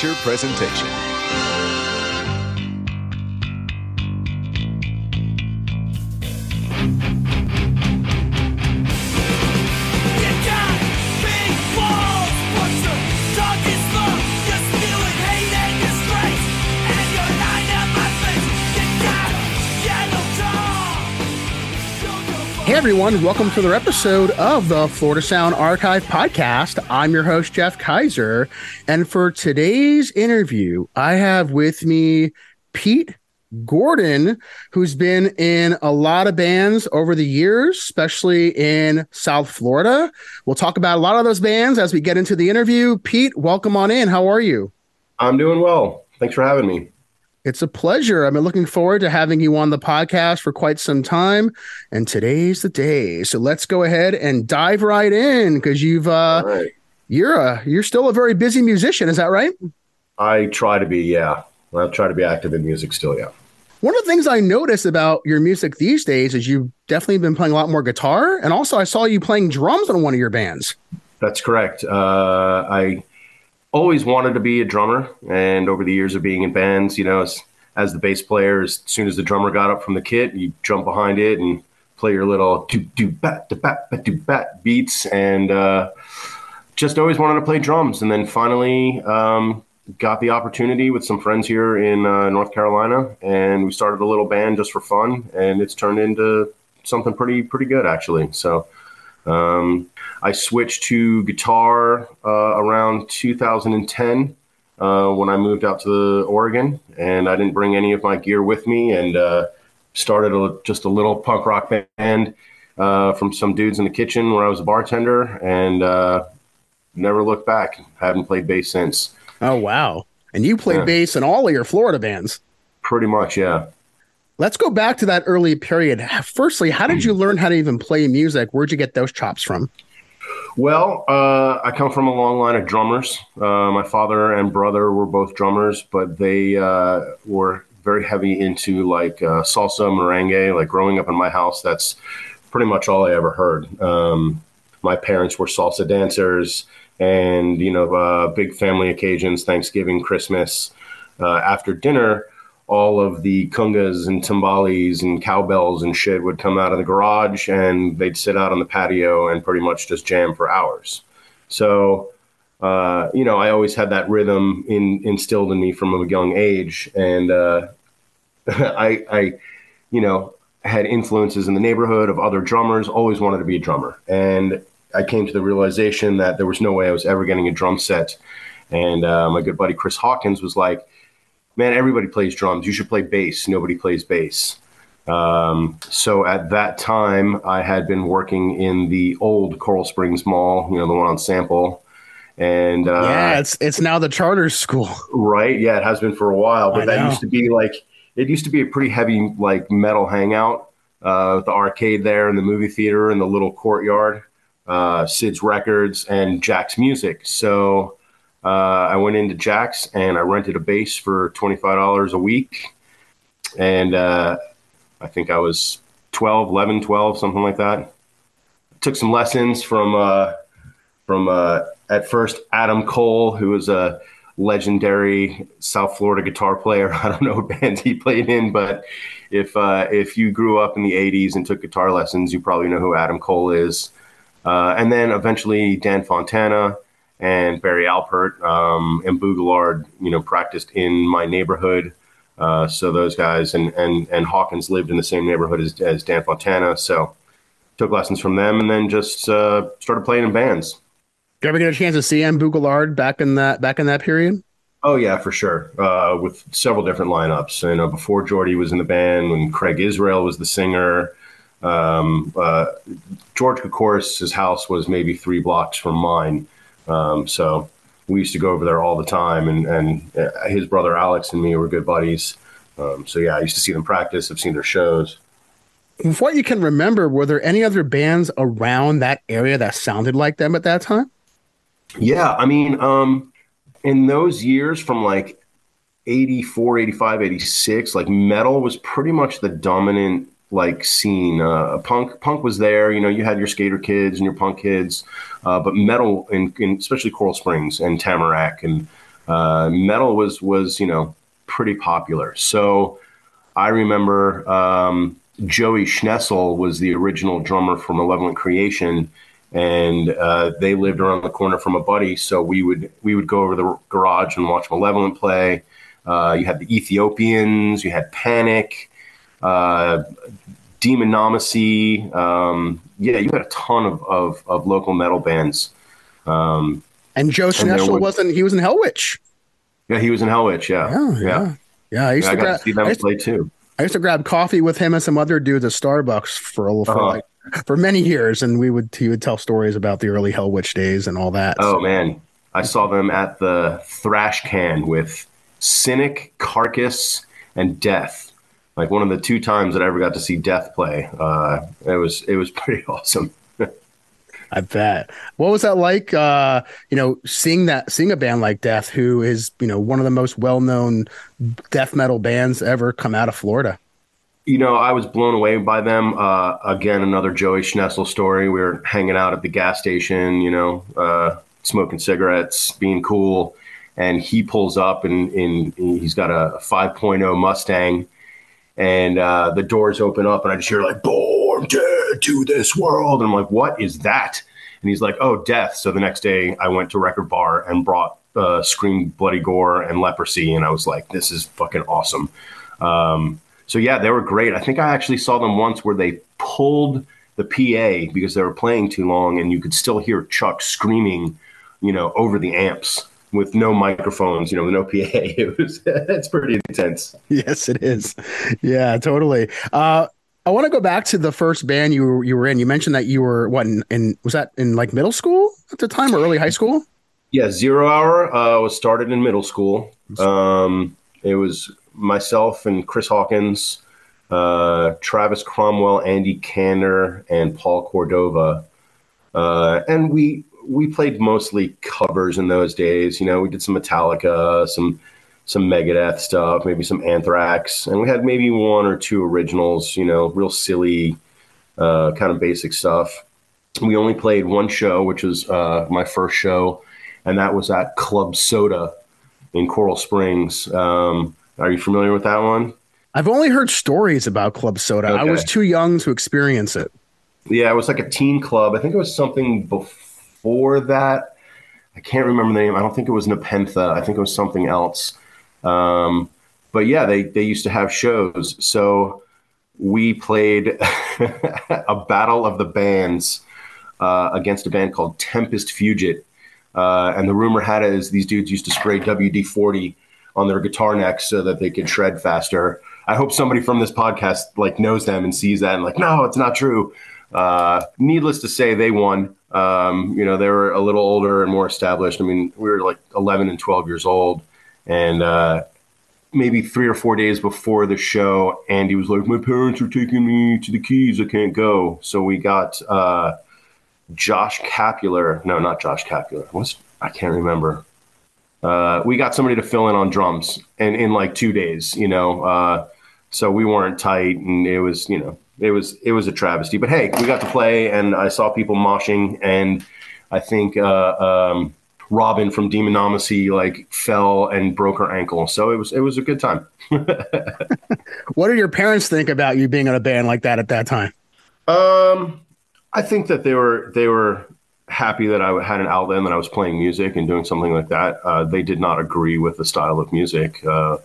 Feature presentation. Everyone, welcome to another episode of the Florida Sound Archive podcast. I'm your host, Jeff Kaiser. And for today's interview, I have with me Pete Gordon, who's been in a lot of bands over the years, especially in South Florida. We'll talk about a lot of those bands as we get into the interview. Pete, welcome on in. How are you? I'm doing well. Thanks for having me. It's a pleasure. I've been looking forward to having you on the podcast for quite some time, and today's the day. So let's go ahead and dive right in because you've uh, right. you're a you're still a very busy musician. Is that right? I try to be. Yeah, I try to be active in music still. Yeah. One of the things I notice about your music these days is you've definitely been playing a lot more guitar, and also I saw you playing drums on one of your bands. That's correct. Uh, I always wanted to be a drummer, and over the years of being in bands, you know, as, as the bass player, as soon as the drummer got up from the kit, you jump behind it and play your little do do bat do bat do bat beats, and uh, just always wanted to play drums. And then finally um, got the opportunity with some friends here in uh, North Carolina, and we started a little band just for fun, and it's turned into something pretty pretty good actually. So. Um, I switched to guitar uh, around 2010 uh, when I moved out to Oregon, and I didn't bring any of my gear with me, and uh, started a, just a little punk rock band uh, from some dudes in the kitchen where I was a bartender, and uh, never looked back. Haven't played bass since. Oh wow! And you played yeah. bass in all of your Florida bands. Pretty much, yeah. Let's go back to that early period. Firstly, how did you learn how to even play music? Where'd you get those chops from? Well, uh, I come from a long line of drummers. Uh, my father and brother were both drummers, but they uh, were very heavy into like uh, salsa, merengue. Like growing up in my house, that's pretty much all I ever heard. Um, my parents were salsa dancers, and you know, uh, big family occasions, Thanksgiving, Christmas. Uh, after dinner, all of the congas and timbales and cowbells and shit would come out of the garage and they'd sit out on the patio and pretty much just jam for hours. So, uh, you know, I always had that rhythm in, instilled in me from a young age. And uh, I, I, you know, had influences in the neighborhood of other drummers, always wanted to be a drummer. And I came to the realization that there was no way I was ever getting a drum set. And uh, my good buddy Chris Hawkins was like, man, everybody plays drums. You should play bass. Nobody plays bass. Um, so at that time, I had been working in the old Coral Springs Mall, you know, the one on Sample. And uh, yeah, it's it's now the charter school, right? Yeah, it has been for a while, but I that know. used to be like it used to be a pretty heavy like metal hangout. Uh, with the arcade there and the movie theater and the little courtyard, uh, Sid's Records and Jack's Music. So uh, I went into Jack's and I rented a bass for $25 a week. And uh, I think I was 12, 11, 12, something like that. Took some lessons from, uh, from uh, at first Adam Cole, who was a legendary South Florida guitar player. I don't know what bands he played in, but if, uh, if you grew up in the 80s and took guitar lessons, you probably know who Adam Cole is. Uh, and then eventually Dan Fontana and Barry Alpert um, and Boogalard, you know, practiced in my neighborhood. Uh, so those guys and, and and Hawkins lived in the same neighborhood as, as Dan Fontana. So took lessons from them and then just uh, started playing in bands. Did you ever get a chance to see Amboog-a-Lard back in that back in that period? Oh yeah, for sure. Uh, with several different lineups. You know, before Jordy was in the band, when Craig Israel was the singer. Um, uh, George Koukouris, his house was maybe three blocks from mine. Um, so we used to go over there all the time, and and uh, his brother Alex and me were good buddies. Um, so yeah, I used to see them practice. I've seen their shows. What you can remember, were there any other bands around that area that sounded like them at that time? Yeah, I mean, um, in those years from like 84, 85, 86, like metal was pretty much the dominant like scene. Uh, punk punk was there. You know, you had your skater kids and your punk kids, uh, but metal, in, in, especially Coral Springs and Tamarac, and uh, metal was was you know pretty popular. So I remember um, Joey Schnessel was the original drummer for Malevolent Creation. And uh, they lived around the corner from a buddy, so we would we would go over the garage and watch Malevolent play. Uh, you had the Ethiopians, you had Panic, uh, Demonomacy. Um, yeah, you had a ton of, of, of local metal bands. Um, and Joe Schnessel was, wasn't, he was in Hellwitch. Yeah, he was in Hellwitch. Yeah. Yeah. Yeah. yeah I used yeah, to I gra- see them play too. I used to grab coffee with him and some other dudes at Starbucks for a little, uh-huh. like, for many years. And we would, he would tell stories about the early Hellwitch days and all that. Oh, so. man. I saw them at the Thrash Can with Cynic, Carcass, and Death like one of the two times that I ever got to see Death play. Uh, it was it was pretty awesome. I bet. What was that like? Uh, you know, seeing that, seeing a band like Death, who is you know one of the most well-known death metal bands ever come out of Florida. You know, I was blown away by them. Uh, again, another Joey Schnessel story. We were hanging out at the gas station, you know, uh, smoking cigarettes, being cool, and he pulls up and, and he's got a 5.0 Mustang and uh, the doors open up, and I just hear like "Born dead to this world," and I'm like, "What is that?" And he's like, "Oh, death." So the next day, I went to Record Bar and brought uh, Scream, Bloody Gore, and Leprosy, and I was like, "This is fucking awesome." Um, so yeah, they were great. I think I actually saw them once where they pulled the PA because they were playing too long, and you could still hear Chuck screaming, you know, over the amps with no microphones, you know, with no PA. It was it's pretty intense. Yes, it is. Yeah, totally. Uh, I want to go back to the first band you were, you were in. You mentioned that you were what in, in was that in like middle school at the time or early high school? Yeah, Zero Hour uh, was started in middle school. Um, it was myself and Chris Hawkins, uh, Travis Cromwell, Andy Canner, and Paul Cordova. Uh, and we we played mostly covers in those days. You know, we did some Metallica, some some Megadeth stuff, maybe some Anthrax, and we had maybe one or two originals. You know, real silly, uh, kind of basic stuff. We only played one show, which was uh, my first show, and that was at Club Soda in Coral Springs. Um, are you familiar with that one? I've only heard stories about Club Soda. Okay. I was too young to experience it. Yeah, it was like a teen club. I think it was something before before that, I can't remember the name. I don't think it was Nepentha. I think it was something else. Um, but yeah, they they used to have shows. So we played a battle of the bands uh, against a band called Tempest Fugit. Uh, and the rumor had it is these dudes used to spray WD 40 on their guitar necks so that they could shred faster. I hope somebody from this podcast like knows them and sees that and like, no, it's not true. Uh, needless to say, they won. Um, you know, they were a little older and more established. I mean, we were like 11 and 12 years old. And uh, maybe three or four days before the show, Andy was like, My parents are taking me to the Keys. I can't go. So we got uh, Josh Capular. No, not Josh Capular. What's, I can't remember. Uh, we got somebody to fill in on drums and in like two days, you know. Uh, so we weren't tight and it was, you know, it was it was a travesty. But hey, we got to play, and I saw people moshing, and I think uh, um, Robin from Demonomacy like fell and broke her ankle. So it was it was a good time. what did your parents think about you being in a band like that at that time? Um, I think that they were they were happy that I had an outlet and that I was playing music and doing something like that. Uh, they did not agree with the style of music. Uh,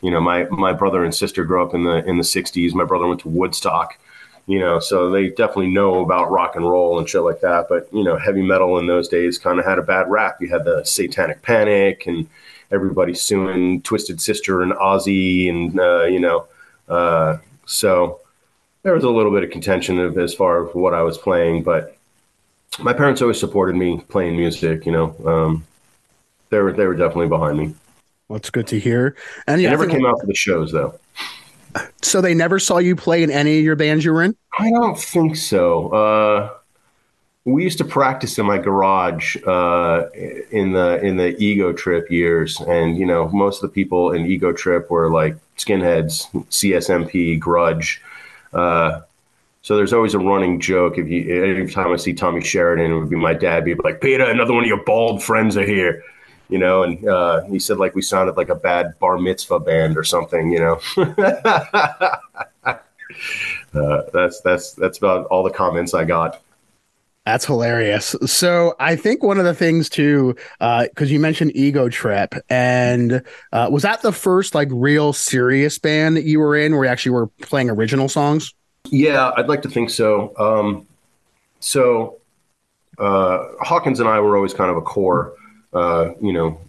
you know, my my brother and sister grew up in the in the '60s. My brother went to Woodstock, you know, so they definitely know about rock and roll and shit like that. But you know, heavy metal in those days kind of had a bad rap. You had the Satanic Panic and everybody suing Twisted Sister and Ozzy, and uh, you know, uh, so there was a little bit of contention of, as far as what I was playing. But my parents always supported me playing music. You know, um, they were they were definitely behind me. That's good to hear. And yeah, never came out for the shows though. So they never saw you play in any of your bands you were in. I don't think so. Uh, we used to practice in my garage uh, in the in the Ego Trip years, and you know most of the people in Ego Trip were like skinheads, CSMP, Grudge. Uh, so there's always a running joke. If you every time I see Tommy Sheridan, it would be my dad. Be like, Peter, another one of your bald friends are here, you know. And uh, he said like we sounded like a bad bar mitzvah band or something, you know. uh, that's that's that's about all the comments I got. That's hilarious. So I think one of the things too, because uh, you mentioned Ego Trip, and uh, was that the first like real serious band that you were in, where you actually were playing original songs? Yeah, I'd like to think so. Um, so uh, Hawkins and I were always kind of a core, uh, you know,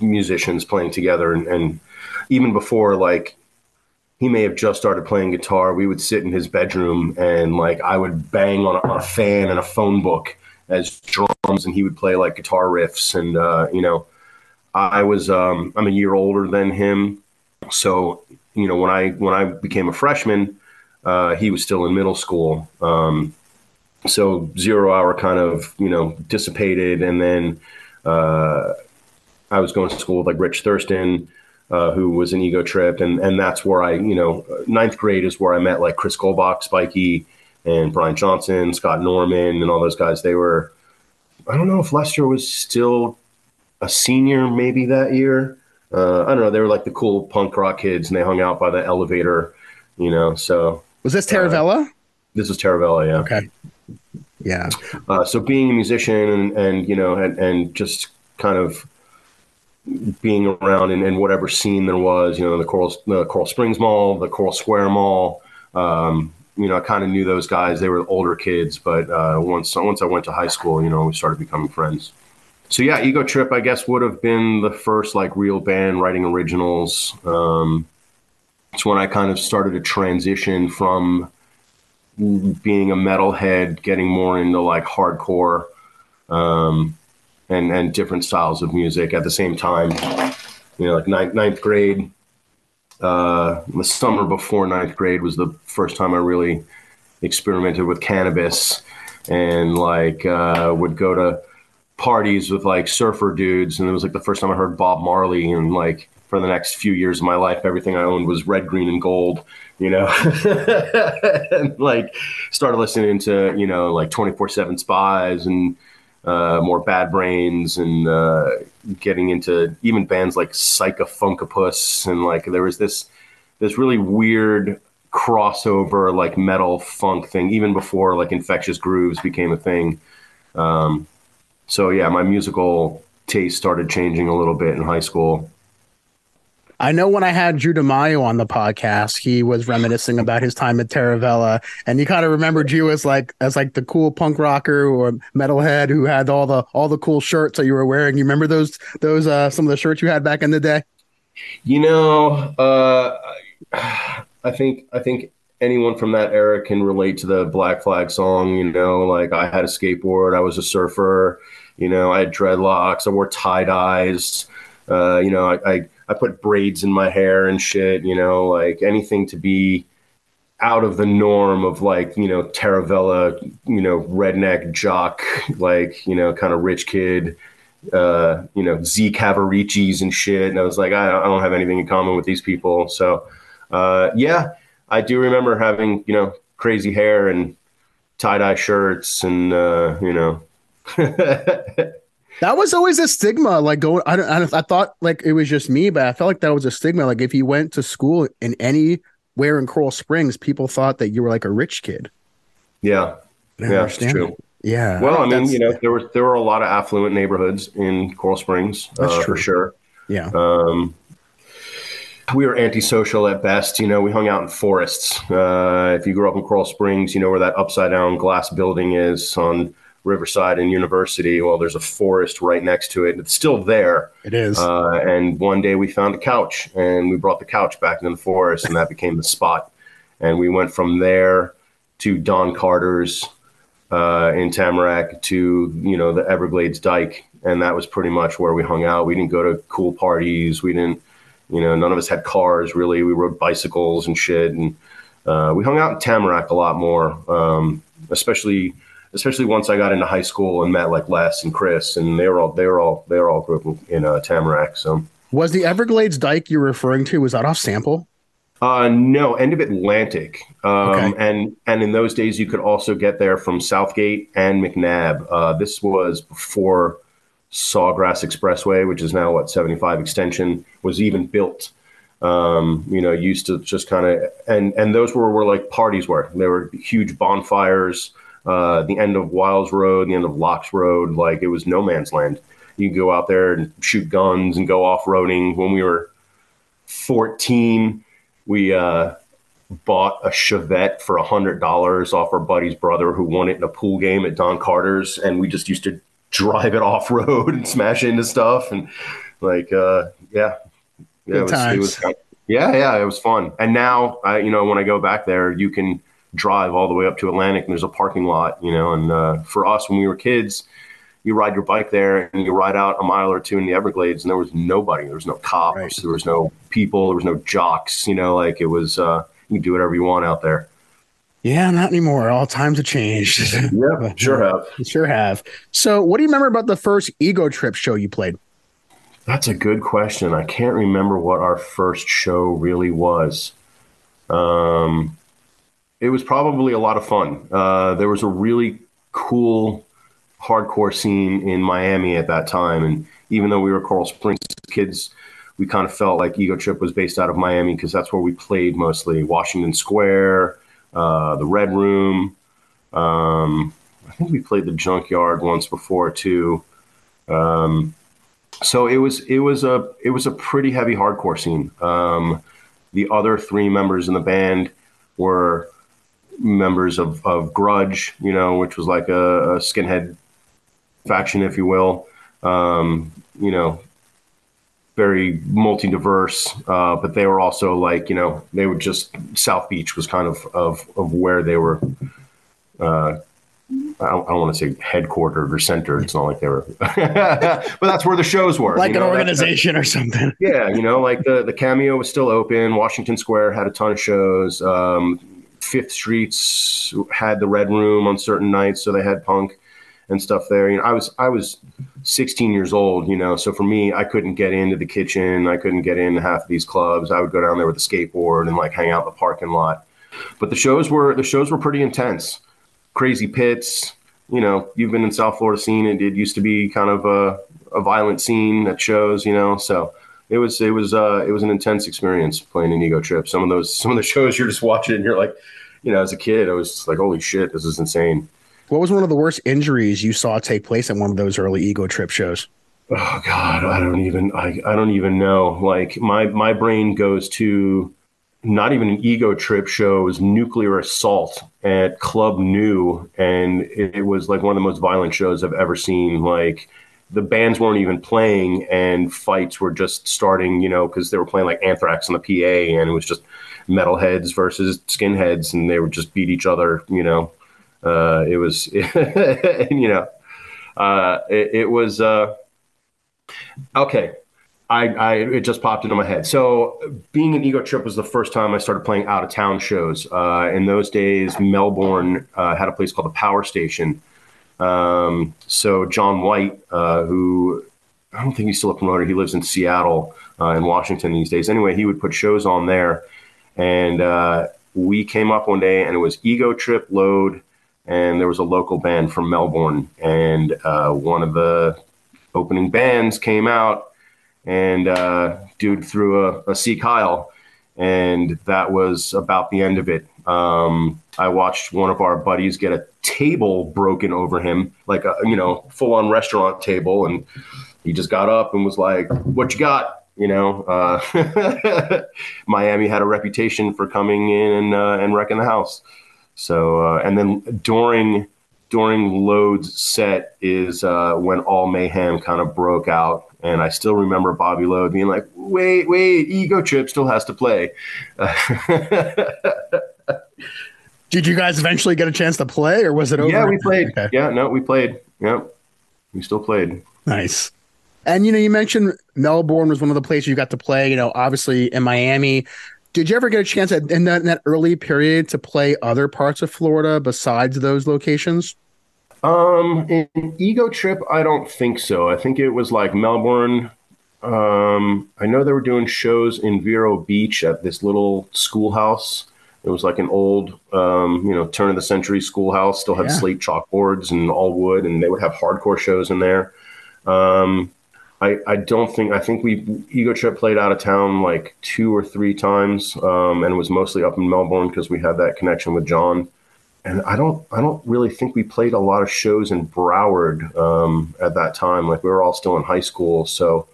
musicians playing together, and, and even before like he may have just started playing guitar. We would sit in his bedroom and like I would bang on a, on a fan and a phone book as drums, and he would play like guitar riffs. And uh, you know, I was um, I'm a year older than him, so you know when I when I became a freshman, uh, he was still in middle school. Um, so zero hour kind of you know dissipated, and then uh, I was going to school with like Rich Thurston uh, who was an ego trip, and and that's where I, you know, ninth grade is where I met like Chris Golbach, Spiky, and Brian Johnson, Scott Norman, and all those guys. They were, I don't know if Lester was still a senior maybe that year. Uh, I don't know. They were like the cool punk rock kids, and they hung out by the elevator, you know. So was this Taravella? Uh, this was Taravella, yeah. Okay. Yeah. Uh, so being a musician and, and you know and, and just kind of being around in, in, whatever scene there was, you know, the Coral, the Coral Springs Mall, the Coral Square Mall. Um, you know, I kind of knew those guys. They were older kids, but uh, once once I went to high school, you know, we started becoming friends. So yeah, Ego Trip, I guess, would have been the first like real band writing originals. Um, it's when I kind of started to transition from being a metalhead, getting more into like hardcore. Um, and and different styles of music at the same time. You know, like ninth, ninth grade, uh, the summer before ninth grade was the first time I really experimented with cannabis, and like uh, would go to parties with like surfer dudes, and it was like the first time I heard Bob Marley, and like for the next few years of my life, everything I owned was red, green, and gold. You know, and like started listening to you know like twenty four seven Spyz and uh, more Bad Brains and uh, getting into even bands like Psychefunkapus and like there was this this really weird crossover like metal funk thing even before like Infectious Grooves became a thing. Um, so yeah, my musical taste started changing a little bit in high school. I know when I had Drew DeMaio on the podcast, he was reminiscing about his time at Taravella, and you kind of remembered you as like as like the cool punk rocker or metalhead who had all the all the cool shirts that you were wearing. You remember those those uh, some of the shirts you had back in the day? You know, uh, I think I think anyone from that era can relate to the Black Flag song. You know, like I had a skateboard, I was a surfer. You know, I had dreadlocks, I wore tie dyes. Uh, you know, I, I I put braids in my hair and shit, you know, like anything to be out of the norm of like, you know, Taravella, you know, redneck jock, like, you know, kind of rich kid, uh, you know, Z Cavariccis and shit. And I was like, I, I don't have anything in common with these people. So, uh, yeah, I do remember having, you know, crazy hair and tie dye shirts and, uh, you know, That was always a stigma. Like going, I, I, I thought like it was just me, but I felt like that was a stigma. Like if you went to school in anywhere in Coral Springs, people thought that you were like a rich kid. Yeah, yeah, it's true. It. Yeah. Well, I mean, you know, there were there were a lot of affluent neighborhoods in Coral Springs. That's uh, true. for sure. Yeah. Um, we were antisocial at best. You know, we hung out in forests. Uh, if you grew up in Coral Springs, you know where that upside down glass building is on Riverside and University. Well, there's a forest right next to it. It's still there. It is. Uh, and one day we found a couch and we brought the couch back into the forest, and that became the spot. And we went from there to Don Carter's uh, in Tamarac to you know the Everglades Dike, and that was pretty much where we hung out. We didn't go to cool parties. We didn't, you know, none of us had cars really. We rode bicycles and shit, and uh, we hung out in Tamarac a lot more, um, especially especially once I got into high school and met like Les and Chris, and they were all they were all they were all grew up in, in uh, Tamarac. So was the Everglades Dike you're referring to? Was that off sample? Uh, no, end of Atlantic. Um, Okay. And and in those days, you could also get there from Southgate and McNab. Uh, this was before Sawgrass Expressway, which is now what 75 extension, was even built. Um, you know, used to just kind of and and those were where like parties were. There were huge bonfires. Uh, the end of Wiles Road, the end of Lox Road, like it was no man's land. You could go out there and shoot guns and go off roading. When we were 14, we uh, bought a Chevette for hundred dollars off our buddy's brother who won it in a pool game at Don Carter's, and we just used to drive it off road and smash into stuff and like uh, yeah, yeah, Good it was, it was yeah, yeah, it was fun. And now, I, you know, when I go back there, you can drive all the way up to Atlantic, and there's a parking lot, you know. And uh, for us, when we were kids, you ride your bike there, and you ride out a mile or two in the Everglades, and there was nobody. There was no cops. Right. There was no people. There was no jocks. You know, like it was. Uh, you can do whatever you want out there. Yeah, not anymore. All times have changed. Yeah, sure have. Sure have. So, what do you remember about the first Ego Trip show you played? That's a good question. I can't remember what our first show really was. Um, it was probably a lot of fun. Uh, there was a really cool hardcore scene in Miami at that time, and even though we were Coral Springs kids, we kind of felt like Ego Trip was based out of Miami because that's where we played mostly. Washington Square, uh, the Red Room. Um, I think we played the Junkyard once before too. Um, so it was it was a it was a pretty heavy hardcore scene. Um, the other three members in the band were members of, of Grudge, you know, which was like a, a skinhead faction, if you will. Um, you know, very multi diverse, uh, but they were also like, you know, they were just South Beach was kind of of, of where they were. Uh, I don't, I don't want to say headquartered or centered. It's not like they were, but that's where the shows were. Like you an know, that's- organization or something. yeah, you know, like the the cameo was still open. Washington Square had a ton of shows. Um, Fifth Streets had the Red Room on certain nights, so they had punk and stuff there. You know, I was I was 16 years old, you know, so for me, I couldn't get into the kitchen. I couldn't get into half of these clubs. I would go down there with a skateboard and like hang out in the parking lot. But the shows were the shows were pretty intense. Crazy pits. You know, you've been in South Florida scene. It, it used to be kind of a, a violent scene at shows. You know, so it was it was uh, it was an intense experience playing an ego trip. Some of those some of the shows you're just watching and you're like, you know, as a kid, I was like, holy shit, this is insane. What was one of the worst injuries you saw take place at one of those early Ego Trip shows? Oh God, I don't even I, I don't even know. Like my my brain goes to not even an ego trip show. It was nuclear assault at Club Nu, and it, it was like one of the most violent shows I've ever seen. Like the bands weren't even playing, and fights were just starting. You know, because they were playing like Anthrax on the PA, and it was just metalheads versus skinheads, and they would just beat each other. You know, uh, it was, and, you know, uh, it, it was. Uh, Okay. I, I it just popped into my head. So being an ego trip was the first time I started playing out of town shows. Uh, in those days, Melbourne uh, had a place called the Power Station. Um, so John White, uh, who I don't think he's still a promoter, he lives in Seattle uh, in Washington these days. Anyway, he would put shows on there, and uh, we came up one day and it was Ego Trip Load, and there was a local band from Melbourne, and uh, one of the opening bands came out and uh, dude threw a, a C Kyle, and that was about the end of it. Um, I watched one of our buddies get a table broken over him, like a you know full on restaurant table, and he just got up and was like, "What you got?" You know, uh, Miami had a reputation for coming in and uh, and wrecking the house. So uh, and then during during Load's set is uh, when all mayhem kind of broke out, and I still remember Bobby Load being like, "Wait, wait, Ego Trip still has to play." Did you guys eventually get a chance to play, or was it over? yeah, we played. Okay. Yeah, no, we played. Yeah, we still played. Nice. And you know, you mentioned Melbourne was one of the places you got to play. You know, obviously in Miami. Did you ever get a chance at, in, that, in that early period to play other parts of Florida besides those locations? Um, in Ego Trip, I don't think so. I think it was like Melbourne, Um, I know they were doing shows in Vero Beach at this little schoolhouse. It was like an old, um, you know, turn of the century schoolhouse. Still had Yeah. slate chalkboards and all wood, and they would have hardcore shows in there. Um, I, I don't think I think we Ego Trip played out of town like two or three times, um, and it was mostly up in Melbourne because we had that connection with John. And I don't I don't really think we played a lot of shows in Broward um, at that time. Like we were all still in high school, so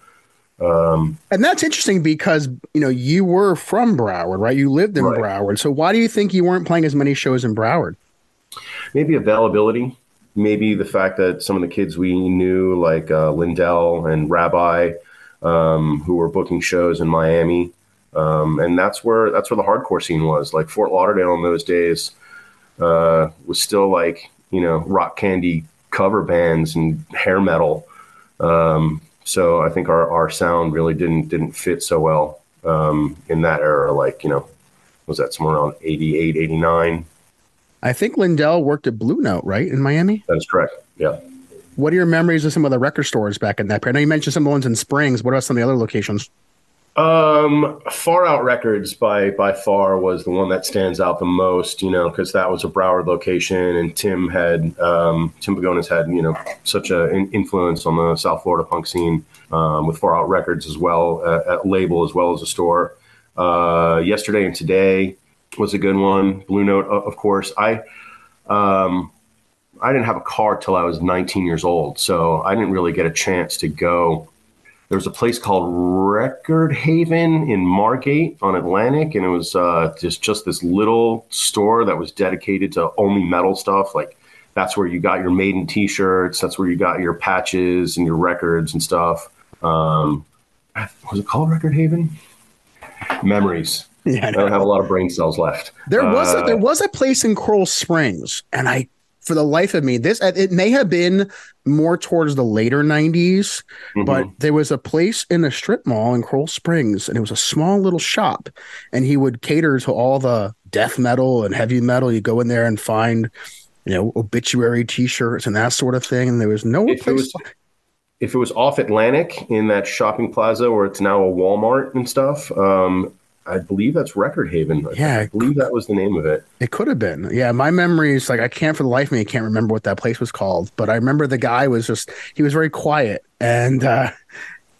um, And that's interesting because you know you were from Broward, right? You lived in Right. Broward, so why do you think you weren't playing as many shows in Broward? maybe availability, maybe the fact that some of the kids we knew, like uh, Lindell and Rabbi, um, who were booking shows in Miami, um, and that's where that's where the hardcore scene was. Like Fort Lauderdale in those days uh, was still like you know rock candy cover bands and hair metal. Um, so I think our, our sound really didn't didn't fit so well um, in that era. Like you know, was that somewhere around 88, 89? I think Lindell worked at Blue Note, right, in Miami. That is correct. Yeah. What are your memories of some of the record stores back in that period? I know you mentioned some of the ones in Springs. What about some of the other locations? Um, Far Out Records by by far was the one that stands out the most, you know, because that was a Broward location, and Tim had um, Tim Pagonis had you know such an influence on the South Florida punk scene um, with Far Out Records as well, uh, a label as well as a store. Uh, Yesterday and Today was a good one. Blue Note, of course. I um, I didn't have a car till I was 19 years old, so I didn't really get a chance to go there was a place called Record Haven in Margate on Atlantic, and it was uh, just just this little store that was dedicated to only metal stuff. Like that's where you got your Maiden T-shirts. That's where you got your patches and your records and stuff. Um, was it called Record Haven? Memories. Yeah, I don't have a lot of brain cells left. There was a, Uh, there was a place in Coral Springs, and I, for the life of me, this it may have been more towards the later '90s, mhm. but there was a place in a strip mall in Coral Springs, and it was a small little shop, and he would cater to all the death metal and heavy metal. You go in there and find, you know, obituary T-shirts and that sort of thing, and there was no If it place. was- if it was off Atlantic in that shopping plaza where it's now a Walmart and stuff, um, I believe that's Record Haven. I- Yeah. I believe that was the name of it. It could have been. Yeah, my memory is like I can't for the life of me I can't remember what that place was called, but I remember the guy was just he was very quiet and uh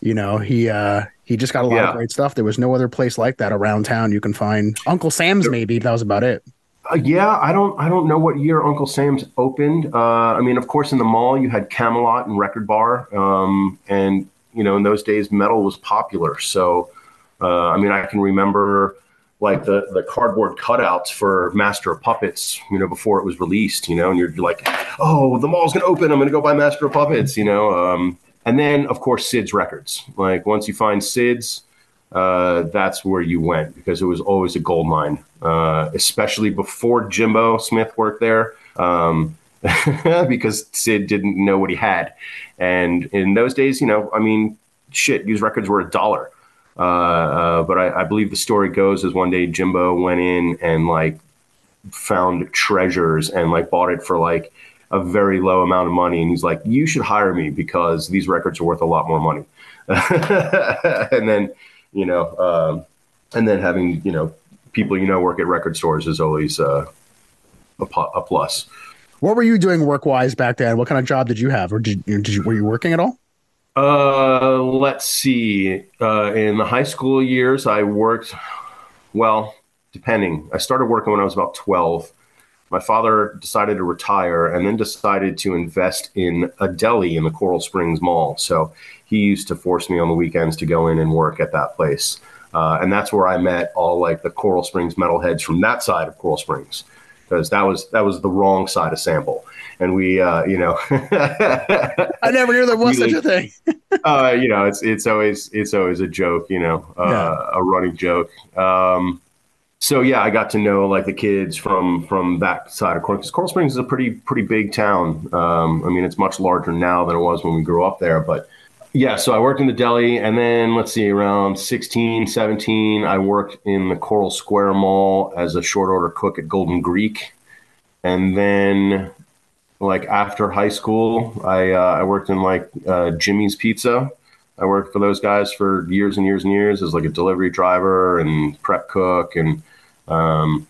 you know, he uh he just got a lot Yeah. of great stuff. There was no other place like that around town you can find. Uncle Sam's maybe, that was about it. Uh, yeah, I don't, I don't know what year Uncle Sam's opened. Uh, I mean, of course, in the mall you had Camelot and Record Bar, um, and you know, in those days, metal was popular. So, uh, I mean, I can remember like the the cardboard cutouts for Master of Puppets, you know, before it was released. You know, and you're like, oh, the mall's gonna open. I'm gonna go buy Master of Puppets. You know, um, and then of course Sid's records. Like once you find Sid's, uh, that's where you went because it was always a gold mine, uh, especially before Jimbo Smith worked there, um, because Sid didn't know what he had. And in those days, you know, I mean, shit, used records were a dollar. Uh, uh, but I, I believe the story goes is one day Jimbo went in and like found treasures and like bought it for like a very low amount of money. And he's like, you should hire me because these records are worth a lot more money. and then, you know, um, and then having, you know, people you know work at record stores is always uh, a, a plus. What were you doing work wise back then? What kind of job did you have? Or did did you were you working at all? Uh, let's see. Uh, in the high school years, I worked, well, depending. I started working when I was about 12. My father decided to retire and then decided to invest in a deli in the Coral Springs Mall. So he used to force me on the weekends to go in and work at that place. Uh, and that's where I met all like the Coral Springs metalheads from that side of Coral Springs, because that was that was the wrong side of Sample. And we, uh, you know, I never knew there was Really? such a thing. uh, you know, it's it's always it's always a joke, you know, uh, Yeah. a running joke. Um, so yeah, I got to know like the kids from from that side of Coral because Coral Springs is a pretty pretty big town. Um, I mean, it's much larger now than it was when we grew up there, but yeah. So I worked in the deli, and then let's see, around 16, 17, I worked in the Coral Square Mall as a short order cook at Golden Greek, and then like after high school, I uh, I worked in like uh, Jimmy's Pizza I worked for those guys for years and years and years as like a delivery driver and prep cook. And, um,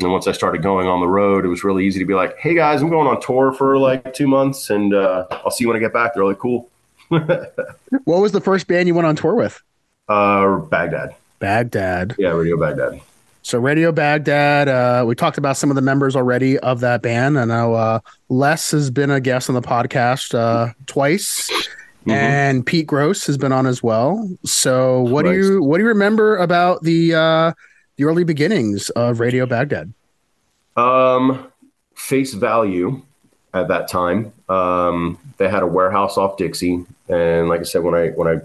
and once I started going on the road, it was really easy to be like, Hey guys, I'm going on tour for like two months and, uh, I'll see you when I get back. They're like, cool. What was the first band you went on tour with? Uh, Baghdad. Baghdad. Yeah. Radio Baghdad. So Radio Baghdad, uh, we talked about some of the members already of that band. I know uh, Les has been a guest on the podcast uh, twice, mm-hmm. and Pete Gross has been on as well. So what do you what do you remember about the uh, the early beginnings of Radio Baghdad? Um, face value at that time. Um, they had a warehouse off Dixie, and like I said, when I when I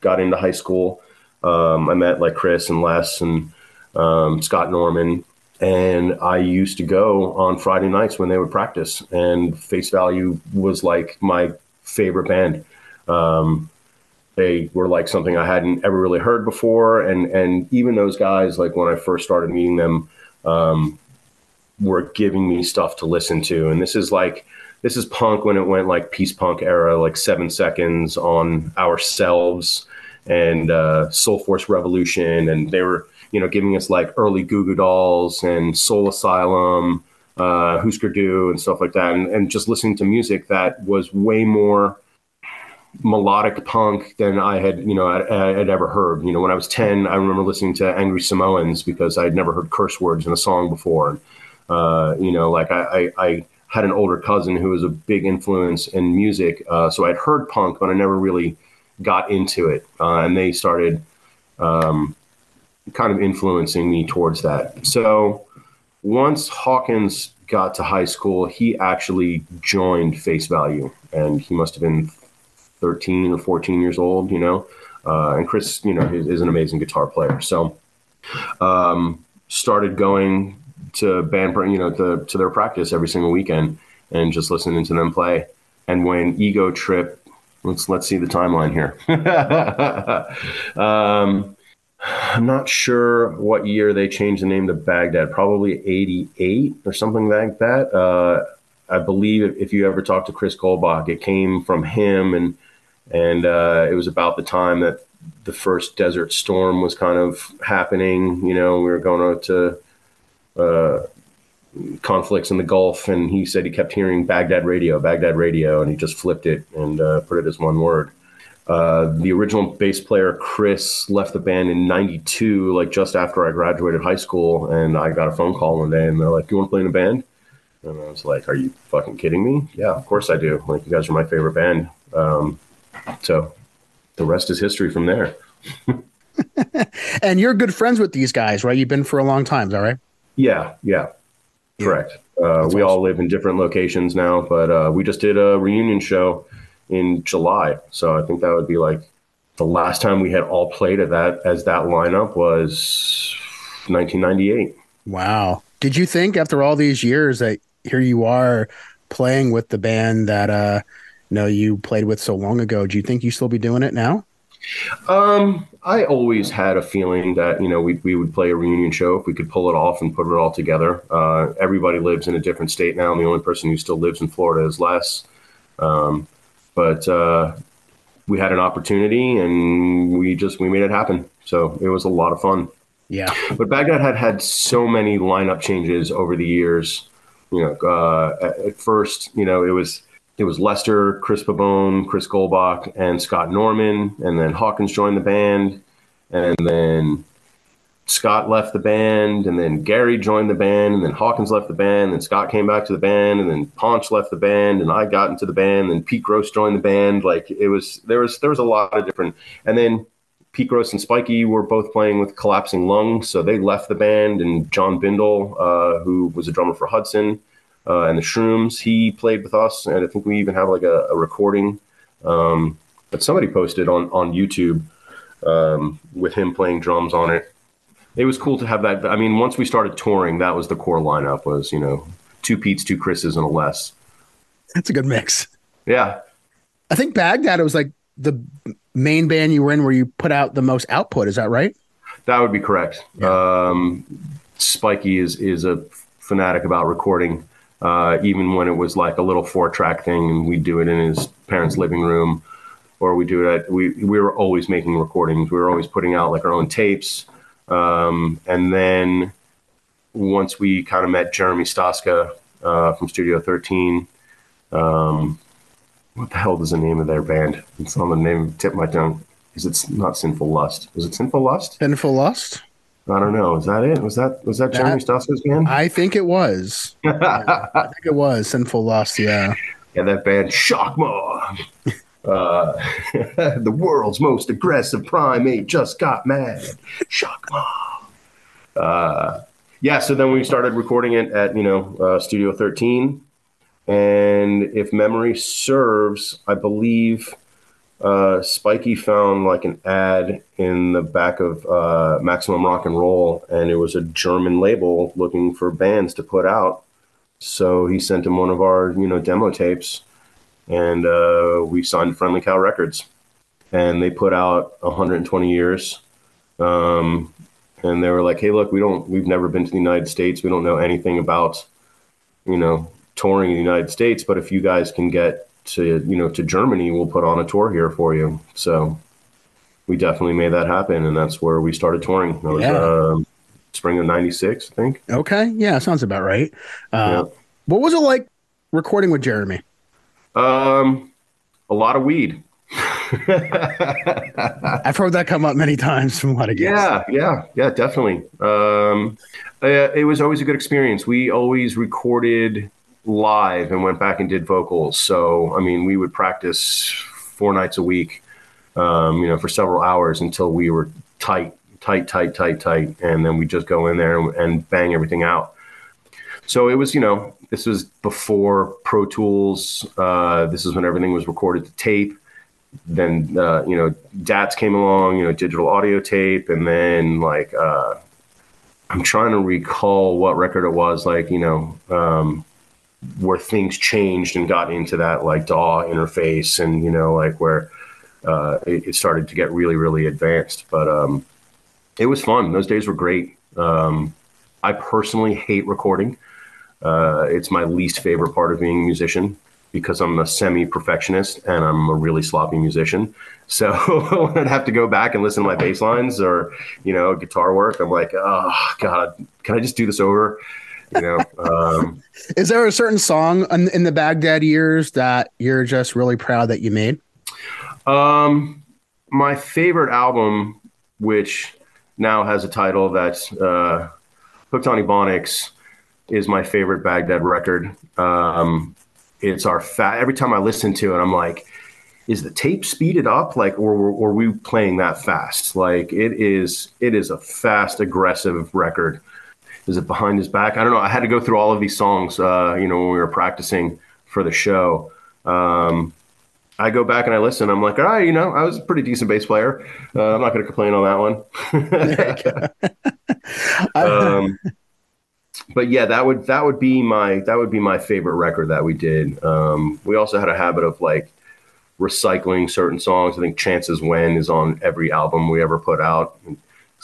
got into high school, um, I met like Chris and Les and um, Scott Norman, and I used to go on Friday nights when they would practice. And Face Value was like my favorite band. Um, they were like something I hadn't ever really heard before, and and even those guys, like when I first started meeting them, um, were giving me stuff to listen to. And this is like this is punk when it went like peace punk era, like Seven Seconds on Ourselves and uh, Soul Force Revolution, and they were you know, giving us like early Goo Goo Dolls and Soul Asylum, uh, Husker Du, and stuff like that, and, and just listening to music that was way more melodic punk than I had, you know, I, had ever heard. You know, when I was 10, I remember listening to Angry Samoans because I had never heard curse words in a song before. Uh, you know, like I, I, I, had an older cousin who was a big influence in music. Uh, so I'd heard punk, but I never really got into it. Uh, and they started, um, kind of influencing me towards that. So once Hawkins got to high school, he actually joined Face Value, and he must have been 13 or 14 years old, you know. Uh, and Chris, you know, is, is, an amazing guitar player. So um, started going to band, you know, to, to their practice every single weekend and just listening to them play. And when Ego Trip, let's let's see the timeline here. um, I'm not sure what year they changed the name to Baghdad, probably 88 or something like that. Uh, I believe if you ever talk to Chris Golbach, it came from him, and and uh, it was about the time that the first Desert Storm was kind of happening. You know, we were going out to uh, conflicts in the Gulf, and he said he kept hearing Baghdad radio, Baghdad radio, and he just flipped it and uh, put it as one word. Uh, the original bass player Chris left the band in '92, like just after I graduated high school, and I got a phone call one day, and they're like, Do "You want to play in a band?" And I was like, "Are you fucking kidding me?" Yeah, of course I do. Like, you guys are my favorite band. Um, so the rest is history from there. and you're good friends with these guys, right? You've been for a long time, is that right? Yeah, yeah, yeah. correct. Uh, we awesome. all live in different locations now, but uh, we just did a reunion show in July. So I think that would be like the last time we had all played at that as that lineup was 1998. Wow. Did you think after all these years that here you are playing with the band that uh you know you played with so long ago? Do you think you still be doing it now? Um, I always had a feeling that you know we we would play a reunion show if we could pull it off and put it all together. Uh, everybody lives in a different state now, and the only person who still lives in Florida is Les. Um, but uh, we had an opportunity and we just we made it happen. So it was a lot of fun. Yeah. But Baghdad had had so many lineup changes over the years. You know, uh, at, at, first, you know, it was it was Lester, Chris Pabone, Chris Golbach, and Scott Norman, and then Hawkins joined the band, and then Scott left the band, and then Gary joined the band, and then Hawkins left the band, and then Scott came back to the band, and then Ponch left the band, and I got into the band, and Pete Gross joined the band. Like it was there was there was a lot of different, and then Pete Gross and Spiky were both playing with Collapsing Lungs, so they left the band, and John Bindle, uh, who was a drummer for Hudson uh, and the Shrooms, he played with us, and I think we even have like a, a recording um, that somebody posted on on YouTube um, with him playing drums on it it was cool to have that. I mean, once we started touring, that was the core lineup was, you know, two Pete's, two Chris's, and a Les. That's a good mix. Yeah. I think Baghdad was like the main band you were in where you put out the most output. Is that right? That would be correct. Yeah. Um, Spiky is is a fanatic about recording. Uh, even when it was like a little four track thing, and we'd do it in his parents' living room or we do it. At, we we were always making recordings. We were always putting out like our own tapes, um, and then once we kind of met Jeremy Staska uh, from Studio 13. Um, what the hell is the name of their band? It's on the name tip my tongue. Is it not Sinful Lust? Is it Sinful Lust? Sinful Lust. I don't know. Is that it? Was that was that, that Jeremy Staska's band? I think it was. I think it was Sinful Lust. Yeah. Yeah, that band Shockmaw. uh, the world's most aggressive primate just got mad. Shockmaw. Uh, yeah, so then we started recording it at you know uh, Studio 13, and if memory serves, I believe uh, Spiky found like an ad in the back of uh, Maximum Rock and Roll, and it was a German label looking for bands to put out. So he sent him one of our you know demo tapes, and uh, we signed Friendly Cow Records, and they put out 120 years. Um, and they were like, "Hey, look, we don't, we've never been to the United States. We don't know anything about, you know, touring in the United States. But if you guys can get to, you know, to Germany, we'll put on a tour here for you." So we definitely made that happen, and that's where we started touring. That was yeah. uh, spring of '96, I think. Okay, yeah, sounds about right. Uh, yeah. What was it like recording with Jeremy? Um, a lot of weed. I've heard that come up many times from a lot of guests. Yeah, yeah, yeah, definitely. Um, uh, it was always a good experience. We always recorded live and went back and did vocals. So, I mean, we would practice four nights a week, um, you know, for several hours until we were tight, tight, tight, tight, tight, and then we just go in there and bang everything out. So it was, you know, this was before Pro Tools. Uh, this is when everything was recorded to tape then uh, you know DATs came along, you know, digital audio tape, and then like uh, I'm trying to recall what record it was, like you know, um, where things changed and got into that like DAW interface, and you know, like where uh, it, it, started to get really, really advanced. But um, it was fun. Those days were great. Um, I personally hate recording. Uh, it's my least favorite part of being a musician because I'm a semi perfectionist and I'm a really sloppy musician. So when I'd have to go back and listen to my bass lines or, you know, guitar work, I'm like, oh, God, can I just do this over? You know, um, is there a certain song in, in, the Baghdad years that you're just really proud that you made? Um, my favorite album, which now has a title that's uh, Hooked on Ebonics, is my favorite Baghdad record. Um, it's our fat. Every time I listen to it, I'm like, is the tape speeded up? Like, or, or, or, are we playing that fast? Like, it is. It is a fast, aggressive record. Is it behind his back? I don't know. I had to go through all of these songs. Uh, you know, when we were practicing for the show. Um, I go back and I listen. I'm like, all right, you know, I was a pretty decent bass player. Uh, I'm not going to complain on that one. um, but yeah, that would that would be my that would be my favorite record that we did. Um, we also had a habit of like recycling certain songs. I think "Chances When" is on every album we ever put out.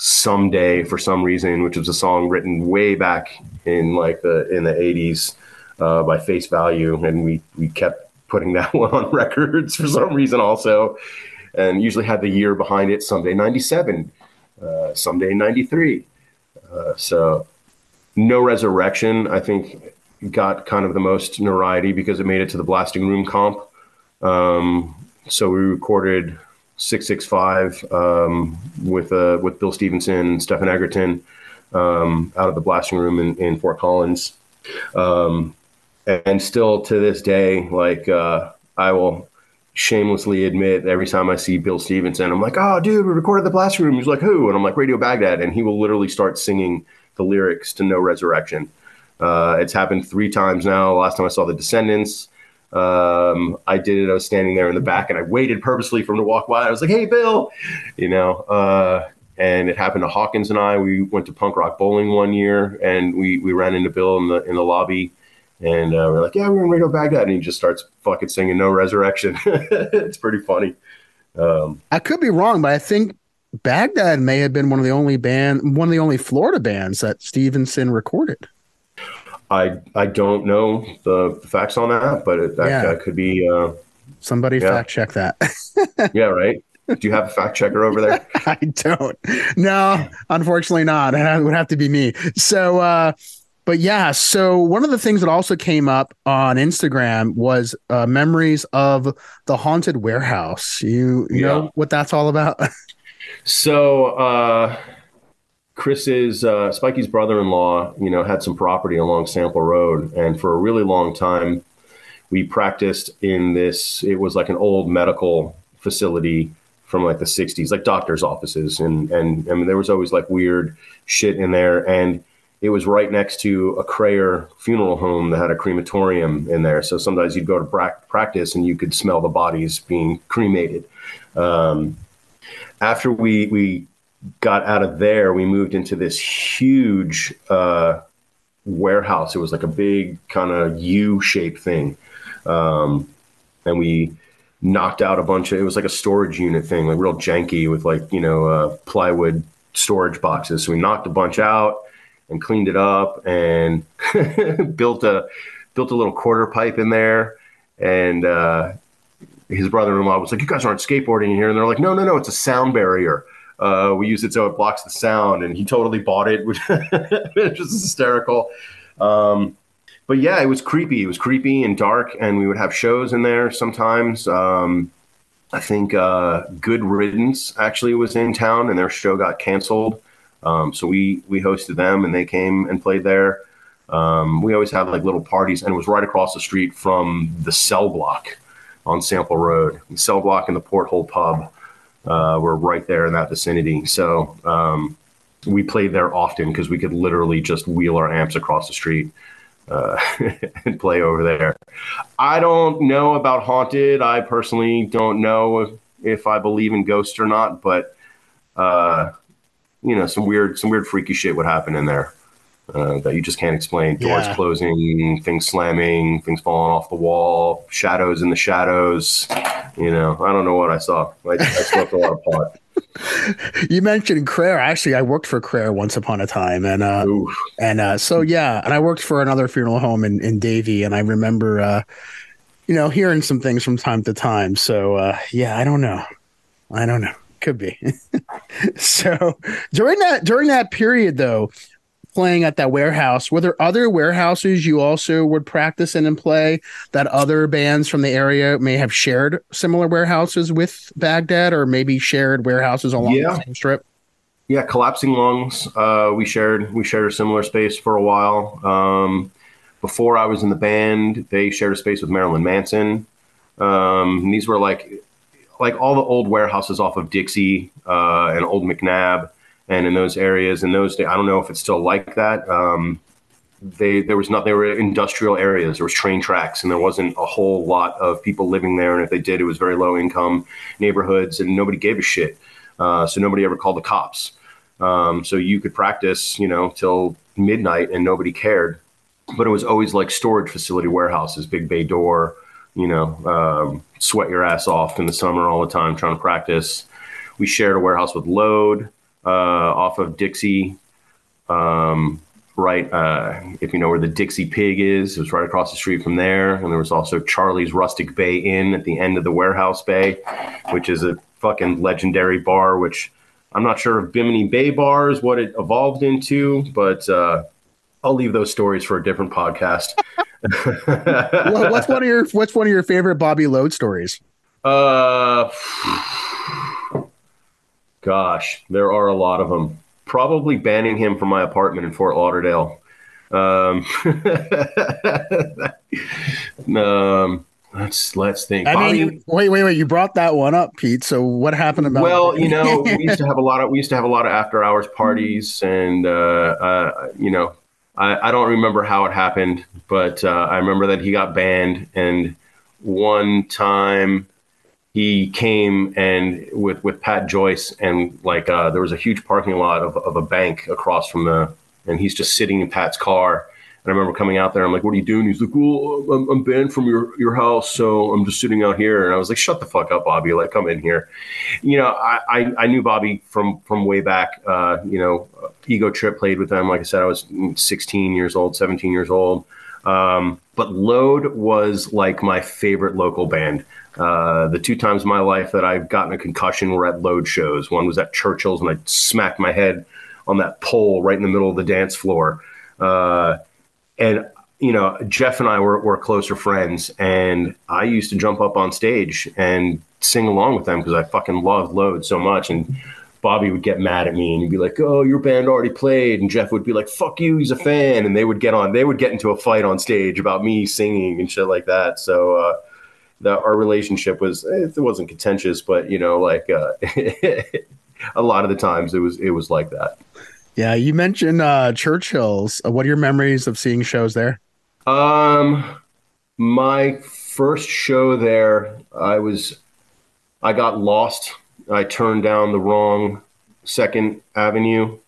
Someday, for some reason, which was a song written way back in like the in the '80s uh, by Face Value, and we we kept putting that one on records for some reason also, and usually had the year behind it. Someday '97, uh, someday '93. Uh, so no Resurrection, I think, got kind of the most notoriety because it made it to the Blasting Room comp. Um, so we recorded 665 um, with uh, with Bill Stevenson, Stephen Egerton um, out of the Blasting Room in, in Fort Collins. Um, and still to this day, like uh, I will shamelessly admit every time I see Bill Stevenson, I'm like, oh, dude, we recorded the Blasting Room. He's like, who? And I'm like, Radio Baghdad. And he will literally start singing – the lyrics to No Resurrection. Uh, it's happened three times now. Last time I saw The Descendents, um, I did it. I was standing there in the back and I waited purposely for him to walk by. I was like, hey, Bill, you know. Uh, and it happened to Hawkins and I. We went to punk rock bowling one year and we, we ran into Bill in the, in the lobby. And uh, we're like, yeah, we're in Radio Baghdad. And he just starts fucking singing No Resurrection. it's pretty funny. Um, I could be wrong, but I think Baghdad may have been one of the only band, one of the only Florida bands that Stevenson recorded. I I don't know the facts on that, but it, that, yeah. that could be uh, Somebody Yeah. fact check that. yeah, right. Do you have a fact checker over there? I don't. No, unfortunately not. It would have to be me. So, uh, but yeah. So one of the things that also came up on Instagram was uh, memories of the haunted warehouse. You, you Yeah. know what that's all about? So, uh, Chris's uh, Spikey's brother-in-law, you know, had some property along Sample Road, and for a really long time, we practiced in this. It was like an old medical facility from like the '60s, like doctors' offices, and and I mean, there was always like weird shit in there, and it was right next to a Kraeer funeral home that had a crematorium in there. So sometimes you'd go to pra- practice and you could smell the bodies being cremated. Um, after we we got out of there, we moved into this huge uh, warehouse. It was like a big kind of U-shaped thing, um, and we knocked out a bunch of. It was like a storage unit thing, like real janky with like you know uh, plywood storage boxes. So we knocked a bunch out and cleaned it up and built a built a little quarter pipe in there and. Uh, his brother-in-law was like, "You guys aren't skateboarding in here," and they're like, "No, no, no, it's a sound barrier. Uh, we use it so it blocks the sound." And he totally bought it, which was hysterical. Um, but yeah, it was creepy. It was creepy and dark, and we would have shows in there sometimes. Um, I think uh, Good Riddance actually was in town, and their show got canceled. Um, so we we hosted them, and they came and played there. Um, we always had like little parties, and it was right across the street from the Cell Block on Sample Road. The Cell Block and the Porthole Pub uh, were right there in that vicinity. So um, we played there often because we could literally just wheel our amps across the street uh, and play over there. I don't know about haunted. I personally don't know if, if I believe in ghosts or not, but uh, you know, some weird, some weird freaky shit would happen in there. Uh, that you just can't explain. Doors Yeah. closing, things slamming, things falling off the wall, shadows in the shadows. You know, I don't know what I saw. I, I smoked a lot of pot. you mentioned Kraeer. Actually, I worked for Kraeer once upon a time, and uh, Oof. and uh, so yeah, and I worked for another funeral home in in Davie, and I remember, uh, you know, hearing some things from time to time. So uh, yeah, I don't know, I don't know, could be. so during that during that period though, playing at that warehouse, were there other warehouses you also would practice in and play that other bands from the area may have shared similar warehouses with Baghdad, or maybe shared warehouses along Yeah. the same strip? Yeah, collapsing lungs. Uh, we shared we shared a similar space for a while. Um, before I was in the band, they shared a space with Marilyn Manson. Um, these were like like all the old warehouses off of Dixie uh, and Old McNab, and in those areas. In those days, I don't know if it's still like that. Um, they there was not they were industrial areas. There was train tracks, and there wasn't a whole lot of people living there. And if they did, it was very low income neighborhoods, and nobody gave a shit. Uh, so nobody ever called the cops. Um, so you could practice, you know, till midnight, and nobody cared. But it was always like storage facility warehouses, big bay door. You know, um, sweat your ass off in the summer all the time trying to practice. We shared a warehouse with Load uh, off of Dixie. Um, right, uh, if you know where the Dixie Pig is, it was right across the street from there. And there was also Charlie's Rustic Bay Inn at the end of the warehouse bay, which is a fucking legendary bar. Which I'm not sure if Bimini Bay Bar is what it evolved into, but uh, I'll leave those stories for a different podcast. What's one of your What's one of your favorite Bobby Load stories? Uh, gosh, there are a lot of them. Probably banning him from my apartment in Fort Lauderdale. Um, um let's let's think. I Bobby- mean, wait, wait, wait! You brought that one up, Pete. So what happened about? well, you know, we used to have a lot of we used to have a lot of after hours parties, and uh, uh, you know, I, I don't remember how it happened, but uh, I remember that he got banned, and one time he came and with with Pat Joyce, and like uh, there was a huge parking lot of, of a bank across from the, and he's just sitting in Pat's car. And I remember coming out there. I'm like, "What are you doing?" He's like, "Well, I'm, I'm banned from your your house, so I'm just sitting out here." And I was like, "Shut the fuck up, Bobby! Like, come in here." You know, I I, I knew Bobby from from way back. Uh, you know, Ego Trip played with them. Like I said, I was 16 years old, 17 years old. Um, but Load was like my favorite local band. Uh, the two times in my life that I've gotten a concussion were at Load shows. One was at Churchill's, and I smacked my head on that pole right in the middle of the dance floor. Uh, and you know, Jeff and I were, were closer friends, and I used to jump up on stage and sing along with them because I fucking loved Load so much. And Bobby would get mad at me and he'd be like, "Oh, your band already played," and Jeff would be like, "Fuck you, he's a fan," and they would get on, they would get into a fight on stage about me singing and shit like that. So uh, the, our relationship was it wasn't contentious, but you know, like uh, a lot of the times it was it was like that. Yeah, you mentioned uh, Churchill's. What are your memories of seeing shows there? Um, my first show there, I was, I got lost. I turned down the wrong Second Avenue,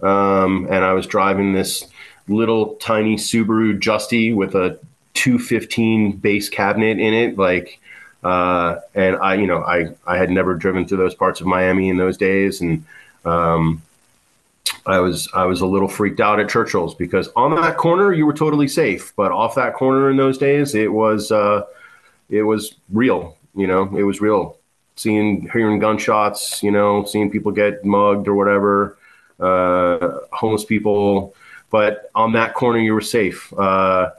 um, and I was driving this little tiny Subaru Justy with a 215 bass cabinet in it, like. Uh, and I, you know, I, I had never driven through those parts of Miami in those days, and um, I was I was a little freaked out at Churchill's because on that corner you were totally safe, but off that corner in those days it was uh, it was real. You know, it was real. Seeing hearing gunshots, you know, seeing people get mugged or whatever, uh, homeless people. But on that corner you were safe. Uh,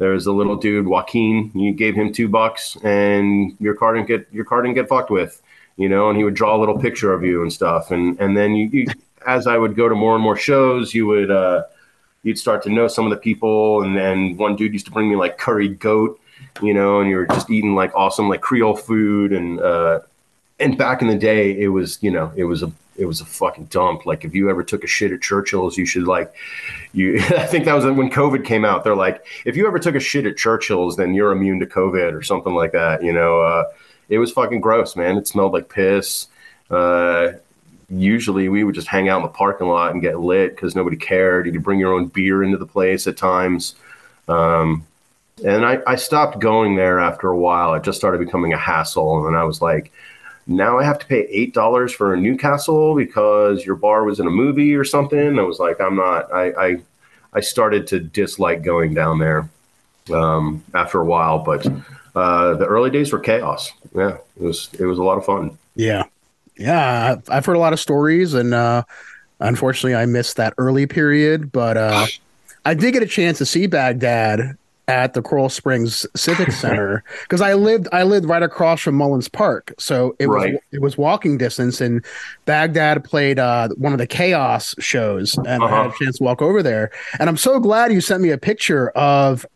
there was a little dude, Joaquin. You gave him two bucks, and your card didn't get your car didn't get fucked with. You know, and he would draw a little picture of you and stuff, and and then you, you as I would go to more and more shows, you would uh, you'd start to know some of the people, and then one dude used to bring me like curried goat, you know, and you were just eating like awesome like Creole food, and uh, and back in the day, it was you know it was a it was a fucking dump. Like if you ever took a shit at Churchill's, you should like you. I think that was when COVID came out. They're like, if you ever took a shit at Churchill's, then you're immune to COVID or something like that. You know, uh, it was fucking gross, man. It smelled like piss. Uh, usually we would just hang out in the parking lot and get lit because nobody cared. You could bring your own beer into the place at times. Um, and I, I stopped going there after a while. It just started becoming a hassle. And I was like, now I have to pay eight dollars for a Newcastle because your bar was in a movie or something. I was like, I'm not. I I, I started to dislike going down there um, after a while, but uh, the early days were chaos. Yeah, it was it was a lot of fun. Yeah, yeah, I've heard a lot of stories, and uh, unfortunately, I missed that early period. But uh, I did get a chance to see Baghdad at the Coral Springs Civic Center because I lived I lived right across from Mullins Park, so it right. was it was walking distance. And Baghdad played uh, one of the Chaos shows, and uh-huh. I had a uh-huh. chance to walk over there. And I'm so glad you sent me a picture of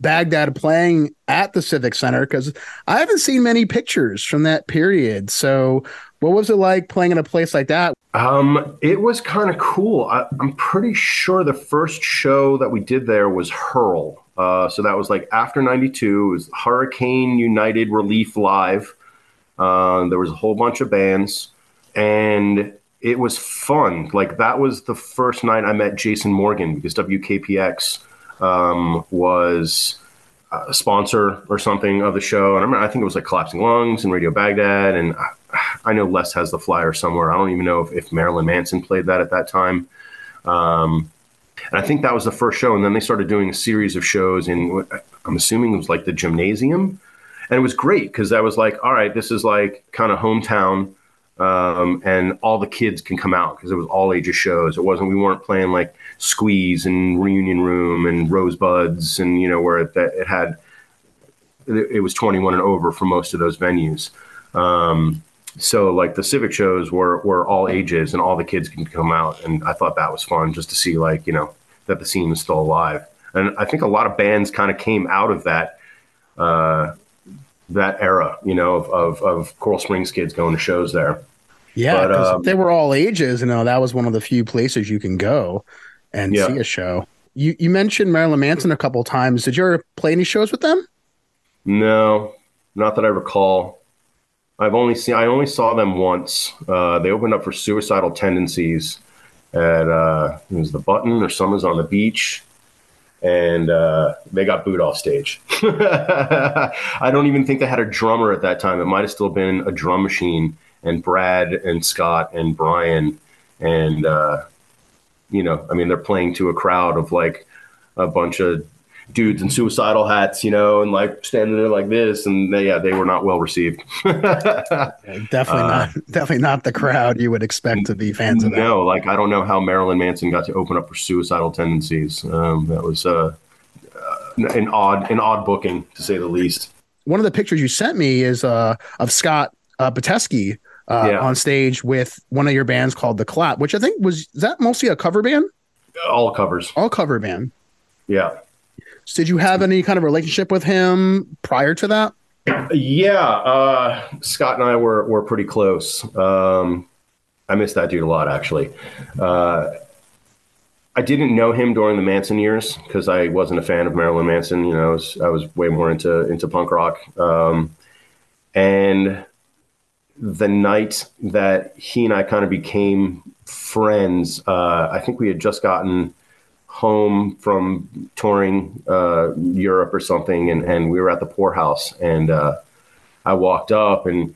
Baghdad playing at the Civic Center because I haven't seen many pictures from that period. So what was it like playing in a place like that? Um, it was kind of cool. I, am pretty sure the first show that we did there was Hurl. Uh, so that was like after 92. It was Hurricane United Relief Live. Uh, there was a whole bunch of bands. And it was fun. Like that was the first night I met Jason Morgan because WKPX um, was a sponsor or something of the show. And I remember, I think it was like Collapsing Lungs and Radio Baghdad. And I know Les has the flyer somewhere. I don't even know if, if Marilyn Manson played that at that time. Um, and I think that was the first show. And then they started doing a series of shows in, I'm assuming it was like the gymnasium. And it was great because I was like, all right, this is like kind of hometown. Um, and all the kids can come out because it was all ages shows. It wasn't, we weren't playing like Squeeze and Reunion Room and Rosebuds and, you know, where it, it had, it, was 21 and over for most of those venues. Um, so like the civic shows were were all ages and all the kids can come out and i thought that was fun just to see like you know that the scene is still alive. And i think a lot of bands kind of came out of that uh that era you know of, of, of coral springs kids going to shows there. Yeah but, um, they were all ages you know that was one of the few places you can go and yeah. see a show. You you mentioned marilyn manson a couple times. Did you ever play any shows with them? No not that i recall I've only seen I only saw them once. Uh, they opened up for Suicidal Tendencies at uh, it was the Button or Summers on the Beach, and uh, they got booed off stage. I don't even think they had a drummer at that time. It might have still been a drum machine and Brad and Scott and Brian and uh, you know I mean they're playing to a crowd of like a bunch of dudes in suicidal hats, you know, and like standing there like this, and they, yeah, they were not well received. definitely uh, not, definitely not the crowd you would expect to be fans of that. No, like I don't know how Marilyn Manson got to open up for suicidal tendencies. Um, that was uh, an odd, an odd booking to say the least. One of the pictures you sent me is uh, of Scott uh, Putesky uh, yeah. on stage with one of your bands called The Clap, which I think was that mostly a cover band. All covers. All cover band. Yeah. So did you have any kind of relationship with him prior to that? Yeah, uh, Scott and I were were pretty close. Um, I miss that dude a lot, actually. Uh, I didn't know him during the Manson years because I wasn't a fan of Marilyn Manson. You know, I was, I was way more into into punk rock. Um, and the night that he and I kind of became friends, uh, I think we had just gotten home from touring uh, Europe or something, and, and we were at the poorhouse, and uh, I walked up, and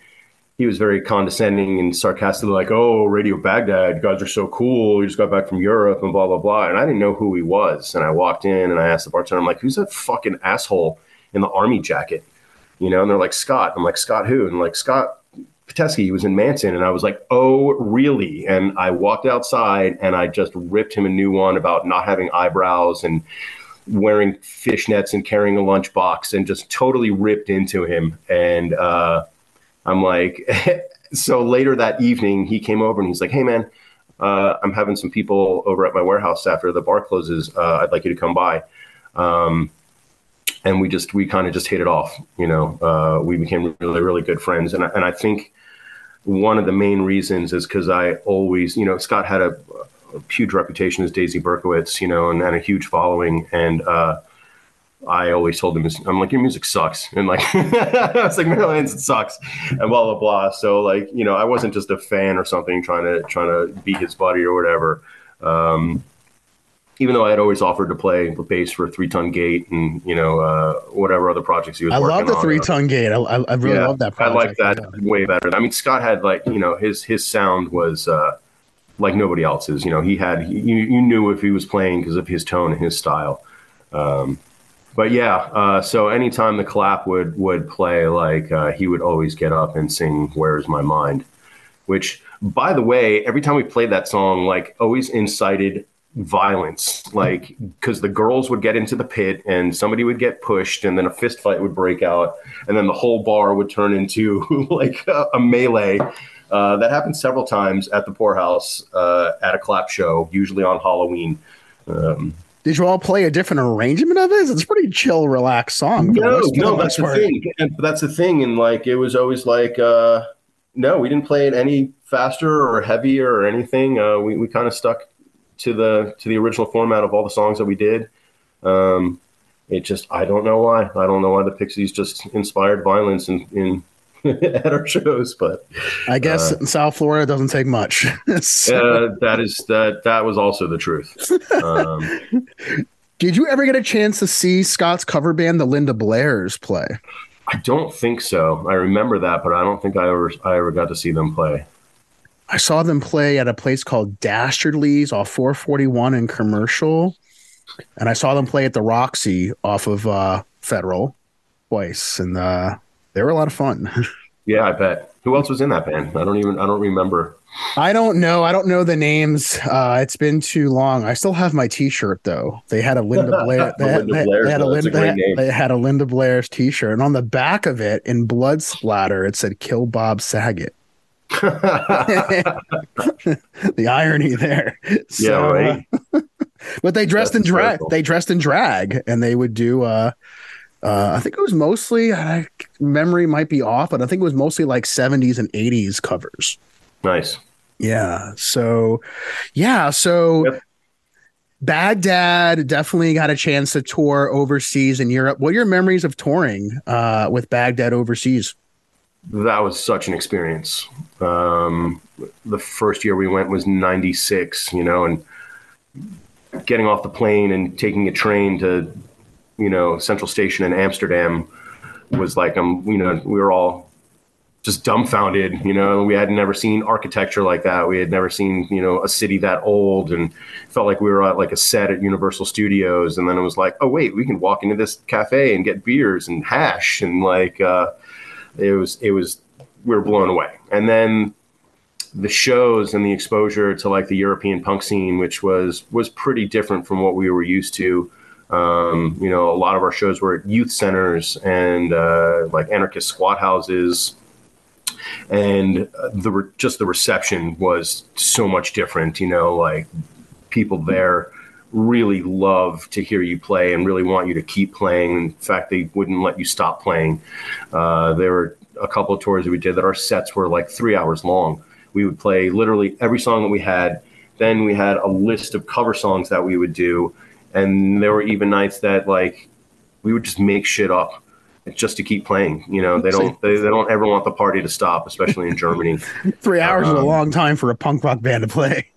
he was very condescending and sarcastically like, "Oh, Radio Baghdad, you guys are so cool. You just got back from Europe and blah blah blah." And I didn't know who he was, and I walked in and I asked the bartender, "I'm like, who's that fucking asshole in the army jacket?" You know, and they're like, "Scott." I'm like, "Scott who?" And like, "Scott Putesky, he was in Manson. And I was like, oh, really? And I walked outside and I just ripped him a new one about not having eyebrows and wearing fishnets and carrying a lunchbox and just totally ripped into him. And uh, I'm like, so later that evening, he came over and he's like, hey, man, uh, I'm having some people over at my warehouse after the bar closes. Uh, I'd like you to come by. Um, and we just we kind of just hit it off. You know, uh, we became really really good friends, and and I think one of the main reasons is because I always, you know, Scott had a, a, huge reputation as Daisy Berkowitz, you know, and, and a huge following. And uh, I always told him, I'm like, your music sucks. And like, I was like, Marilyn it sucks and blah, blah, blah. So like, you know, I wasn't just a fan or something trying to, trying to be his buddy or whatever. Um, even though I had always offered to play the bass for Three Ton Gate and you know uh, whatever other projects he was. I love the Three Ton Gate. I, I really yeah, love that. Project. I like that way better. I mean, Scott had like you know his his sound was uh, like nobody else's. You know, he had he, you knew if he was playing because of his tone and his style. Um, but yeah, uh, so anytime the clap would would play, like uh, he would always get up and sing "Where's My Mind," which, by the way, every time we played that song, like always incited violence like because the girls would get into the pit and somebody would get pushed and then a fist fight would break out and then the whole bar would turn into like a, a melee uh, that happened several times at the poorhouse uh, at a clap show usually on halloween um, did you all play a different arrangement of it? It's a pretty chill, relaxed song. No, no, that's the thing. And that's the thing. And like, it was always like, uh, no, we didn't play it any faster or heavier or anything. Uh, we, we kind of stuck to the to the original format of all the songs that we did. Um, it just I don't know why. I don't know why the Pixies just inspired violence in, in at our shows, but I guess uh, South Florida doesn't take much. so. uh, that is that that was also the truth. Um, Did you ever get a chance to see Scott's cover band, the Linda Blairs, play? I don't think so. I remember that, but I don't think I ever I ever got to see them play. I saw them play at a place called Dastardly's off 441 in Commercial, and I saw them play at the Roxy off of uh, Federal twice, and uh, they were a lot of fun. yeah, I bet. Who else was in that band? I don't even. I don't remember. I don't know. I don't know the names. Uh, it's been too long. I still have my T-shirt though. They had a Linda Blair. They, had, Linda they, they had a Linda. They had, they had a Linda Blair's T-shirt, and on the back of it, in blood splatter, it said "Kill Bob Saget." the irony there. So, yeah, right. Uh, but they dressed That's in drag. They dressed in drag, and they would do. Uh, uh, I think it was mostly. Uh, memory might be off, but I think it was mostly like '70s and '80s covers. Nice. Yeah. So, yeah. So. Yep. Baghdad definitely got a chance to tour overseas in Europe. What are your memories of touring uh, with Baghdad overseas? That was such an experience. Um, the first year we went was 96, you know, and getting off the plane and taking a train to, you know, Central Station in Amsterdam was like, um, you know, we were all just dumbfounded. You know, we had never seen architecture like that. We had never seen, you know, a city that old and felt like we were at like a set at Universal Studios. And then it was like, oh, wait, we can walk into this cafe and get beers and hash. And like, uh, it was, it was, we were blown away. And then the shows and the exposure to like the European punk scene, which was, was pretty different from what we were used to. Um, you know, a lot of our shows were at youth centers and uh, like anarchist squat houses and the re- just the reception was so much different. You know, like people there really love to hear you play and really want you to keep playing. In fact, they wouldn't let you stop playing. Uh, there were a couple of tours that we did that our sets were like three hours long. We would play literally every song that we had. Then we had a list of cover songs that we would do, and there were even nights that like we would just make shit up just to keep playing. You know, they don't they, they don't ever want the party to stop, especially in Germany. Three hours um, is a um, long time for a punk rock band to play.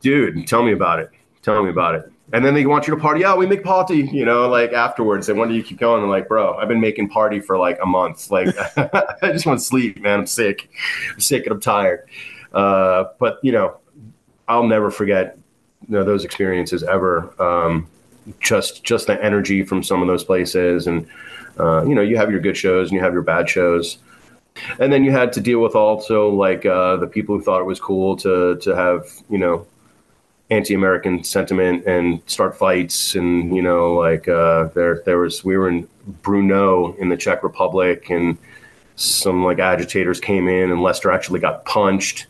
Dude, tell me about it. Tell me about it. And then they want you to party. Yeah, we make party. You know, like afterwards. And when do you keep going? And like, bro, I've been making party for like a month. Like, I just want to sleep, man. I'm sick. I'm sick and I'm tired. Uh, but you know, I'll never forget you know, those experiences ever. Um, just just the energy from some of those places and uh, you know, you have your good shows and you have your bad shows. And then you had to deal with also like uh, the people who thought it was cool to to have you know anti-American sentiment and start fights and you know like uh, there there was we were in Brno in the Czech Republic and some like agitators came in and Lester actually got punched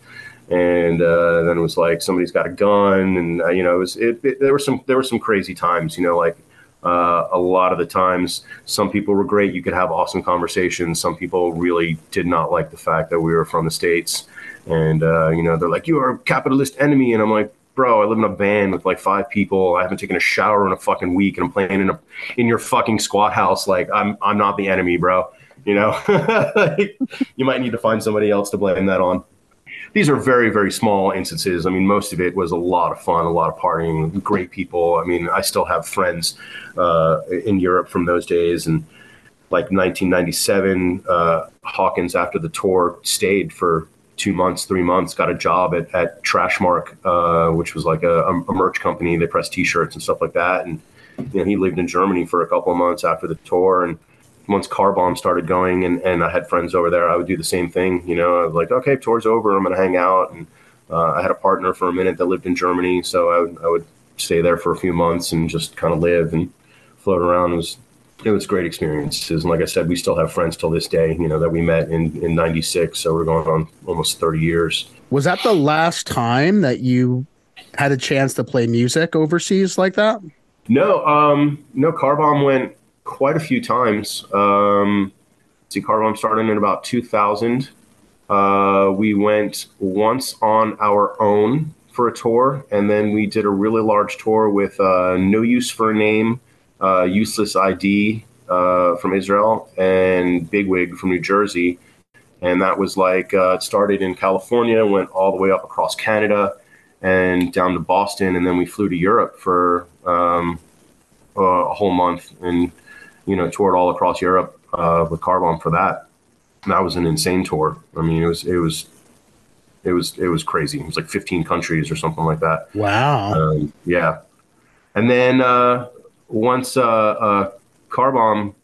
and uh, then it was like somebody's got a gun and uh, you know it was it, it, there were some there were some crazy times you know like uh, a lot of the times, some people were great. You could have awesome conversations. Some people really did not like the fact that we were from the states, and uh, you know they're like, "You are a capitalist enemy," and I'm like, "Bro, I live in a van with like five people. I haven't taken a shower in a fucking week, and I'm playing in a in your fucking squat house. Like, I'm I'm not the enemy, bro. You know, like, you might need to find somebody else to blame that on." these are very very small instances. I mean, most of it was a lot of fun, a lot of partying, great people. I mean, I still have friends uh, in Europe from those days, and like 1997, uh, Hawkins after the tour stayed for two months, three months, got a job at, at Trashmark, uh, which was like a, a, merch company. They press T-shirts and stuff like that, and you know he lived in Germany for a couple of months after the tour, and once Car Bomb started going and, and I had friends over there, I would do the same thing. You know, I was like, okay, tour's over, I'm to hang out. And uh, I had a partner for a minute that lived in Germany, so I would, I would stay there for a few months and just kind of live and float around. It was it was great experiences. And like I said, we still have friends till this day, you know, that we met in, in 96. So we're going on almost 30 years. Was that the last time that you had a chance to play music overseas like that? No, um, no, Car Bomb went quite a few times. Um, see, Car Bomb started in about 2000. Uh, we went once on our own for a tour, and then we did a really large tour with uh, No Use for a Name, uh, Useless ID uh, from Israel, and Bigwig from New Jersey. And that was like, uh, it started in California, went all the way up across Canada and down to Boston, and then we flew to Europe for um, a whole month. And you know, toured all across Europe uh, with Car Bomb for that. And that was an insane tour. I mean, it was it was it was it was crazy. It was like 15 countries or something like that. Wow. Um, yeah. And then uh, once uh, uh, Car Bomb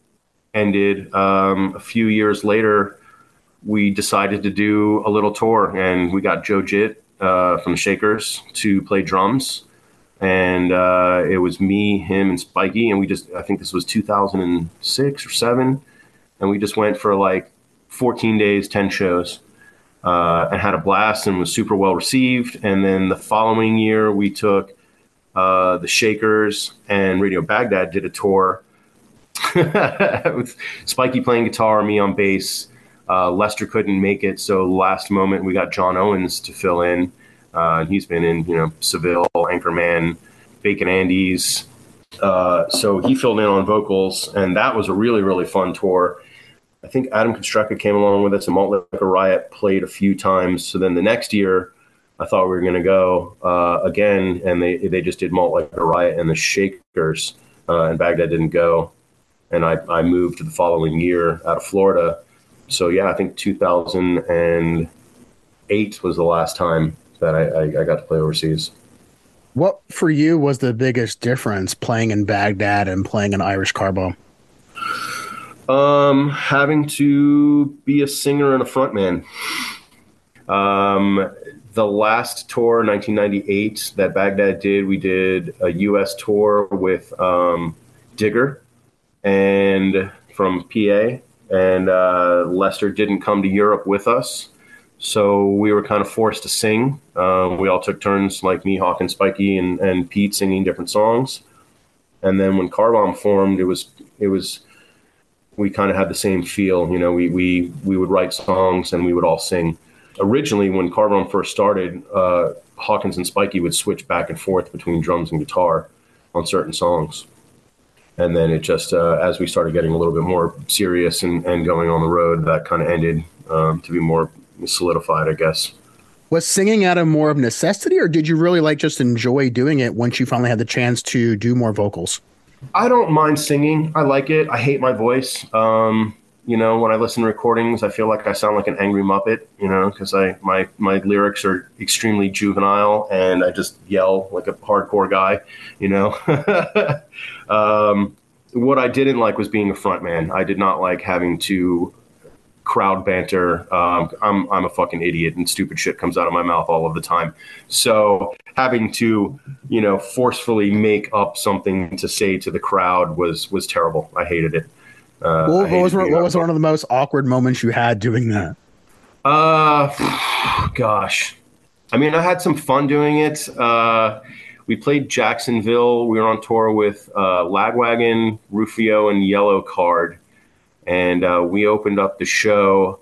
ended, um, a few years later, we decided to do a little tour, and we got Joe Jit uh, from Shakers to play drums and uh, it was me, him, and Spiky, and we just I think this was 2006 or seven, and we just went for like 14 days, 10 shows, uh, and had a blast and was super well received. And then the following year, we took uh, the Shakers and Radio Baghdad did a tour with Spiky playing guitar, me on bass. Uh, Lester couldn't make it, so last moment we got John Owens to fill in. Uh, he's been in, you know, Seville, Anchorman, Bacon Andes. Uh, so he filled in on vocals, and that was a really, really fun tour. I think Adam Constructa came along with us, and Malt Liquor Riot played a few times. So then the next year, I thought we were going to go uh, again, and they they just did Malt Liquor Riot and the Shakers, uh, and Baghdad didn't go. And I, I moved to the following year out of Florida so yeah, I think 2008 was the last time that I, I, I got to play overseas. What for you was the biggest difference playing in Baghdad and playing in Irish Car Bomb? Um, having to be a singer and a frontman. Um, the last tour, 1998, that Baghdad did, we did a U.S. tour with um, Digger and from PA, and uh, Lester didn't come to Europe with us. So we were kind of forced to sing. Um, we all took turns, like me, Hawk, and Spiky, and, and Pete, singing different songs. And then when Car Bomb formed, it was it was we kind of had the same feel. You know, we we we would write songs and we would all sing. Originally, when Car Bomb first started, uh, Hawkins and Spiky would switch back and forth between drums and guitar on certain songs. And then it just, uh, as we started getting a little bit more serious and, and going on the road, that kind of ended um, to be more solidified, I guess. Was singing out of more of necessity, or did you really like just enjoy doing it once you finally had the chance to do more vocals? I don't mind singing. I like it. I hate my voice. Um, you know, when I listen to recordings, I feel like I sound like an angry muppet. You know, because I my my lyrics are extremely juvenile, and I just yell like a hardcore guy. You know. um, what I didn't like was being a front man. I did not like having to crowd banter. Um, I'm I'm a fucking idiot, and stupid shit comes out of my mouth all of the time. So having to, you know, forcefully make up something to say to the crowd was was terrible. I hated it. Uh, what, what was what was one of the most awkward moments you had doing that? Uh, gosh, I mean, I had some fun doing it. Uh, we played Jacksonville. We were on tour with uh, Lagwagon, Rufio, and Yellow Card, and uh, we opened up the show,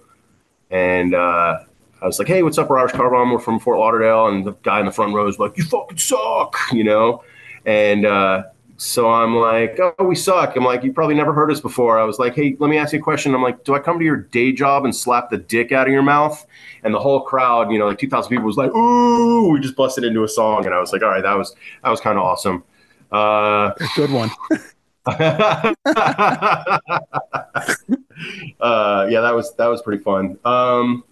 and uh, I was like, "Hey, what's up, Irish Car Bomb? We're from Fort Lauderdale." And the guy in the front row was like, "You fucking suck," you know, and uh, so I'm like, "Oh, we suck." I'm like, "You probably never heard us before." I was like, "Hey, let me ask you a question." I'm like, "Do I come to your day job and slap the dick out of your mouth?" And the whole crowd, you know, like 2,000 people, was like, "Ooh!" We just busted into a song, and I was like, "All right, that was that was kind of awesome." Uh, Good one. uh, yeah, that was that was pretty fun. Um,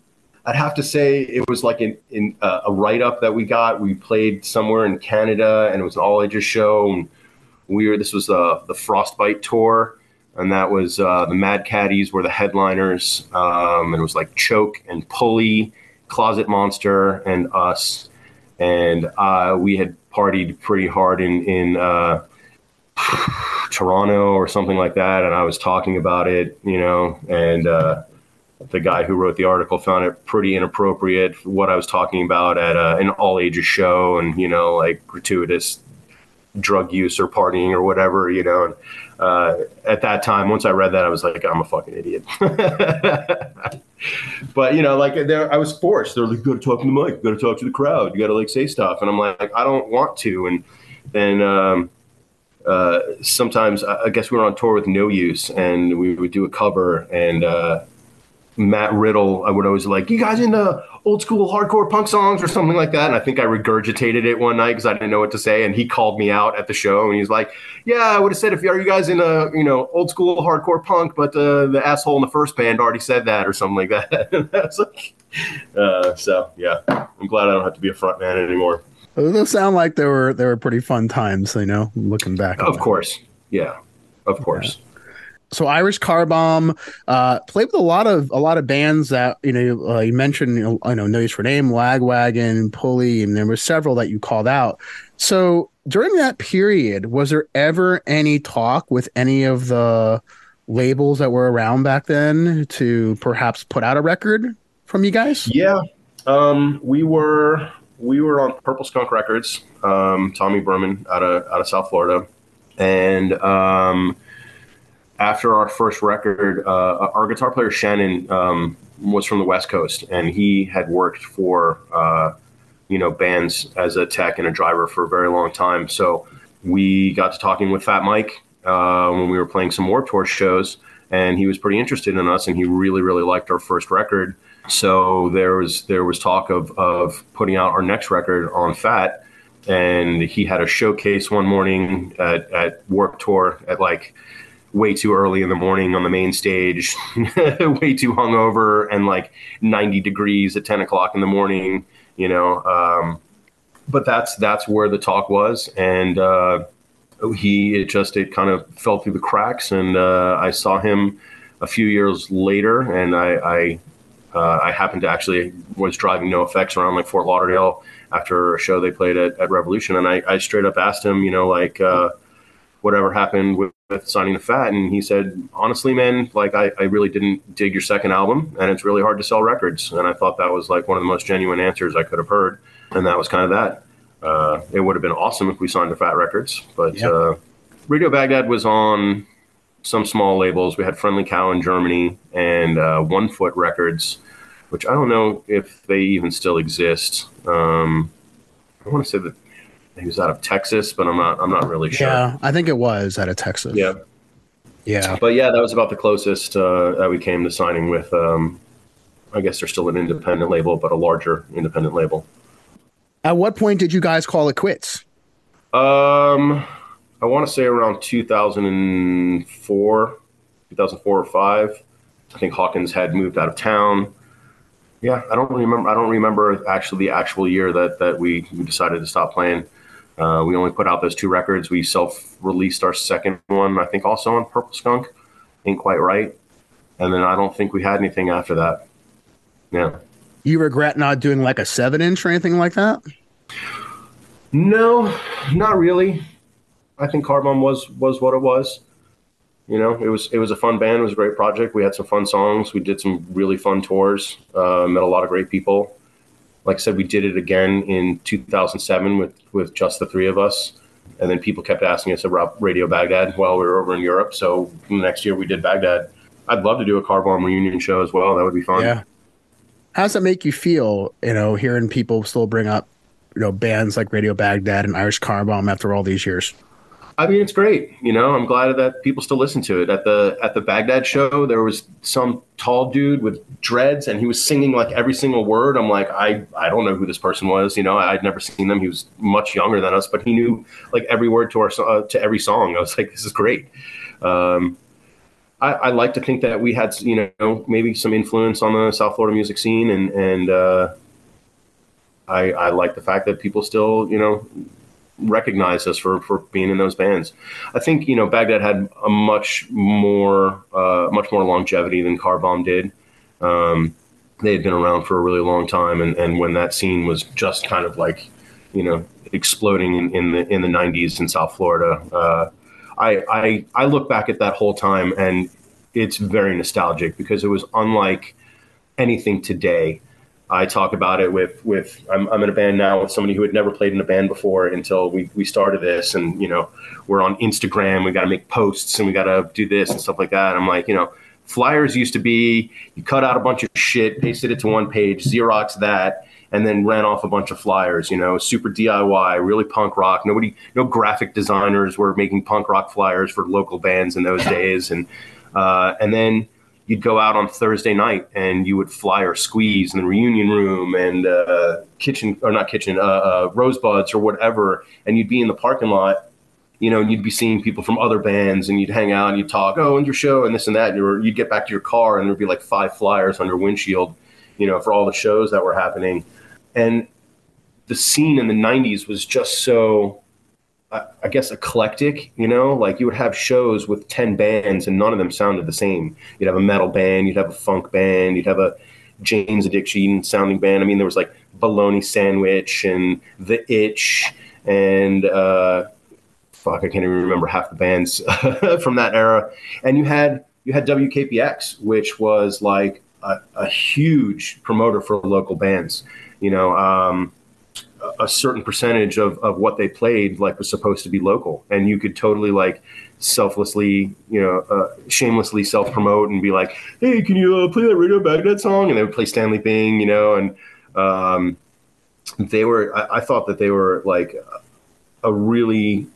I'd have to say it was like in, in uh, a write up that we got. We played somewhere in Canada, and it was an all ages show. And we were this was uh, the Frostbite tour, and that was uh, the Mad Caddies were the headliners, um, and it was like Choke and Pulley, Closet Monster, and us. And uh, we had partied pretty hard in in uh, Toronto or something like that, and I was talking about it, you know, and uh, the guy who wrote the article found it pretty inappropriate what I was talking about at uh, an all ages show, and you know, like gratuitous drug use or partying or whatever, you know. And, uh, at that time, once I read that, I was like, I'm a fucking idiot. but you know, like I was forced. They're like, "Got to talk to the mic. Got to talk to the crowd. You got to like say stuff." And I'm like, I don't want to. And then um, uh, sometimes I guess we were on tour with No Use and we would do a cover and uh, Matt Riddle I would always like you guys into old school hardcore punk songs or something like that and I think I regurgitated it one night because I didn't know what to say and he called me out at the show and he's like yeah I would have said if are you guys into you know old school hardcore punk but uh, the asshole in the first band already said that or something like that like, uh, so yeah I'm glad I don't have to be a front man anymore. Those sound like they were they were pretty fun times, you know, looking back. Of course. Yeah. Of course. Yeah. So Irish Car Bomb uh, played with a lot of a lot of bands that you know uh, you mentioned you know, I know No Use for Name, Lagwagon, Pulley, and there were several that you called out. So during that period, was there ever any talk with any of the labels that were around back then to perhaps put out a record from you guys? Yeah, um, we were we were on Purple Skunk Records, um, Tommy Berman out of out of South Florida, and um, after our first record, uh, our guitar player Shannon um, was from the West Coast, and he had worked for uh, you know bands as a tech and a driver for a very long time. So we got to talking with Fat Mike uh, when we were playing some Warped Tour shows, and he was pretty interested in us, and he really really liked our first record so there was there was talk of of putting out our next record on Fat, and he had a showcase one morning at, at Warped Tour at like way too early in the morning on the main stage, way too hungover, and like 90 degrees at 10 o'clock in the morning. You know, um, but that's that's where the talk was, and uh, he it just it kind of fell through the cracks, and uh, I saw him a few years later, and I I, uh, I happened to actually was driving NOFX around like Fort Lauderdale after a show they played at, at Revolution, and I, I straight up asked him, you know, like uh, whatever happened with, with, signing the Fat, and he said, honestly, man, like I, I really didn't dig your second album, and it's really hard to sell records, and I thought that was like one of the most genuine answers I could have heard, and that was kind of that. Uh, it would have been awesome if we signed to Fat Records, but yep. uh, Radio Baghdad was on some small labels. We had Friendly Cow in Germany and uh, One Foot Records, which I don't know if they even still exist. Um, I want to say that he was out of Texas, but I'm not. I'm not really sure. Yeah, I think it was out of Texas. Yeah, yeah. But yeah, that was about the closest uh, that we came to signing with. Um, I guess they're still an independent label, but a larger independent label. At what point did you guys call it quits? Um, I want to say around 2004, 2004 or five. I think Hawkins had moved out of town. Yeah, I don't remember. I don't remember actually the actual year that that we, we decided to stop playing. Uh, we only put out those two records. We self-released our second one, I think, also on Purple Skunk. Ain't quite right. And then I don't think we had anything after that. Yeah. You regret not doing like a seven inch or anything like that? No, not really. I think Car Bomb was was what it was. You know, it was it was a fun band. It was a great project. We had some fun songs. We did some really fun tours. Uh, met a lot of great people. Like I said, we did it again in 2007 with with just the three of us. And then people kept asking us about Radio Baghdad while we were over in Europe. So next year we did Baghdad. I'd love to do a Car Bomb reunion show as well. That would be fun. Yeah. How does that make you feel, you know, hearing people still bring up, you know, bands like Radio Baghdad and Irish Car Bomb after all these years? I mean, it's great. You know, I'm glad that people still listen to it. At the at the Baghdad show, there was some tall dude with dreads, and he was singing like every single word. I'm like, I I don't know who this person was. You know, I'd never seen them. He was much younger than us, but he knew like every word to our uh, to every song. I was like, this is great. Um, I, I, like to think that we had, you know, maybe some influence on the South Florida music scene, and and uh, I, I like the fact that people still, you know, recognize us for for being in those bands. I think you know Baghdad had a much more uh, much more longevity than Car Bomb did. Um, they had been around for a really long time, and, and when that scene was just kind of like, you know, exploding in, in the in the '90s in South Florida. Uh, I, I I look back at that whole time and it's very nostalgic because it was unlike anything today. I talk about it with with I'm, I'm in a band now with somebody who had never played in a band before until we we started this, and you know we're on Instagram. We got to make posts and we got to do this and stuff like that. And I'm like, you know, flyers used to be you cut out a bunch of shit, pasted it to one page, Xerox that, and then ran off a bunch of flyers. You know, super DIY, really punk rock. Nobody, no graphic designers were making punk rock flyers for local bands in those days, and uh, and then you'd go out on Thursday night and you would fly or squeeze in the reunion room and uh, kitchen or not kitchen, uh, uh, rosebuds or whatever, and you'd be in the parking lot. You know, and you'd be seeing people from other bands, and you'd hang out and you'd talk, oh, and your show, and this and that. And you'd get back to your car, and there'd be like five flyers on your windshield, you know, for all the shows that were happening and the scene in the 90s was just so I guess eclectic, you know, like you would have shows with 10 bands and none of them sounded the same. You'd have a metal band, you'd have a funk band, you'd have a Jane's Addiction sounding band. I mean, there was like Bologna Sandwich and The Itch and, uh, fuck, I can't even remember half the bands from that era. And you had, you had WKPX, which was like a, a huge promoter for local bands you know, um, a certain percentage of, of what they played like was supposed to be local. And you could totally like selflessly you know uh, shamelessly self promote and be like hey can you uh, play that radio baghdad song? And they would play stanley bing you know and um, they were I, I, thought that they were like a really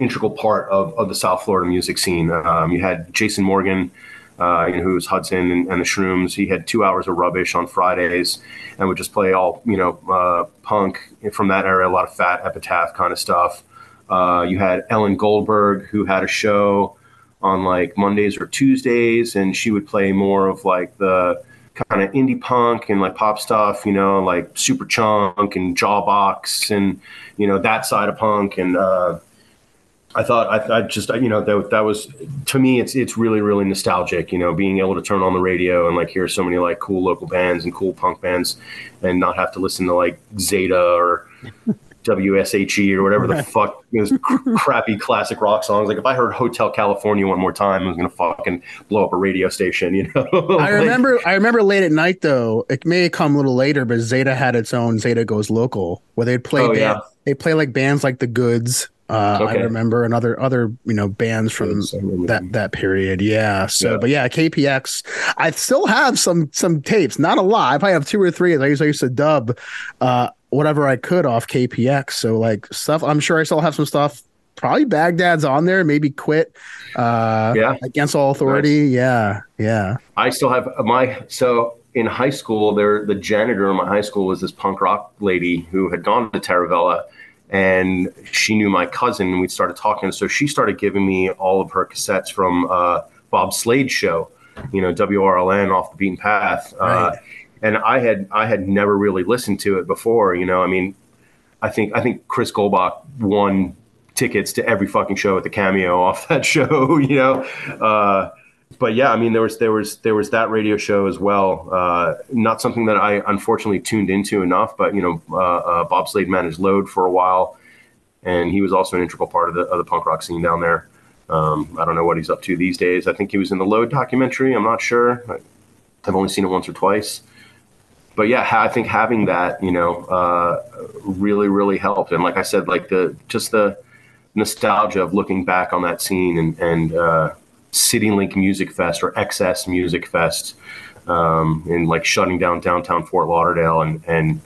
integral part of, of the south florida music scene. Um, you had jason morgan uh, you know, who was Hudson and, and, the Shrooms. He had two hours of rubbish on Fridays and would just play all, you know, uh, punk from that era, a lot of fat epitaph kind of stuff. Uh, you had Ellen Goldberg, who had a show on like Mondays or Tuesdays, and she would play more of like the kind of indie punk and like pop stuff, you know, like Superchunk and Jawbox and you know that side of punk. And uh, I thought I, I just you know that that was to me it's it's really really nostalgic, you know, being able to turn on the radio and like hear so many like cool local bands and cool punk bands, and not have to listen to like Zeta or WSHE or whatever the fuck those crappy classic rock songs. Like if I heard Hotel California one more time, I was gonna fucking blow up a radio station. You know. I remember. I remember late at night though. It may come a little later, but Zeta had its own Zeta Goes Local, where they'd play. Oh, band, yeah. They play like bands like the Goods. Uh, okay. I remember and other other you know bands from that that period. Yeah. So, yeah. but yeah, KPX. I still have some some tapes, not a lot. I probably have two or three. I used, I used to dub. Uh, whatever I could off KPX. So like stuff, I'm sure I still have some stuff. Probably Baghdad's on there. Maybe quit. Uh, yeah. Against all authority. Nice. Yeah. Yeah. I still have my so in high school. There, the janitor in my high school was this punk rock lady who had gone to Taravella, and she knew my cousin. and We started talking, so she started giving me all of her cassettes from uh, Bob Slade show. You know, WLRN off the beaten path. Uh, right. Uh, and I had I had never really listened to it before. You know, I mean, I think I think Chris Golbach won tickets to every fucking show at the Cameo off that show. You know, uh, but yeah, I mean, there was there was there was that radio show as well. Uh, not something that I unfortunately tuned into enough, but you know, uh, uh Bob Slade managed Load for a while, and he was also an integral part of the of the punk rock scene down there. Um, I don't know what he's up to these days. I think he was in the Load documentary. I'm not sure. I've only seen it once or twice but yeah, I think having that, you know, uh, really, really helped. And like I said, like the just the nostalgia of looking back on that scene and and uh, City Link Music Fest or XS Music Fest, um, and like shutting down downtown Fort Lauderdale and and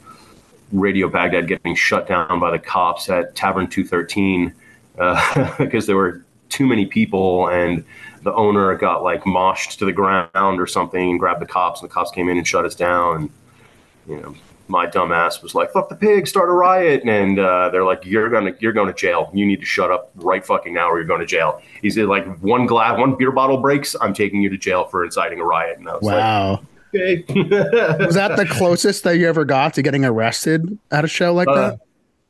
Radio Baghdad getting shut down by the cops at Tavern 213 uh, because there were too many people and the owner got like moshed to the ground or something and grabbed the cops and the cops came in and shut us down. And, you know, my dumb ass was like, "Fuck the pig, start a riot," and uh, they're like, "You're gonna, you're going to jail. You need to shut up right fucking now, or you're going to jail." He said, "Like one glass, one beer bottle breaks, I'm taking you to jail for inciting a riot." And I was wow. Like, Okay. was that the closest that you ever got to getting arrested at a show like uh,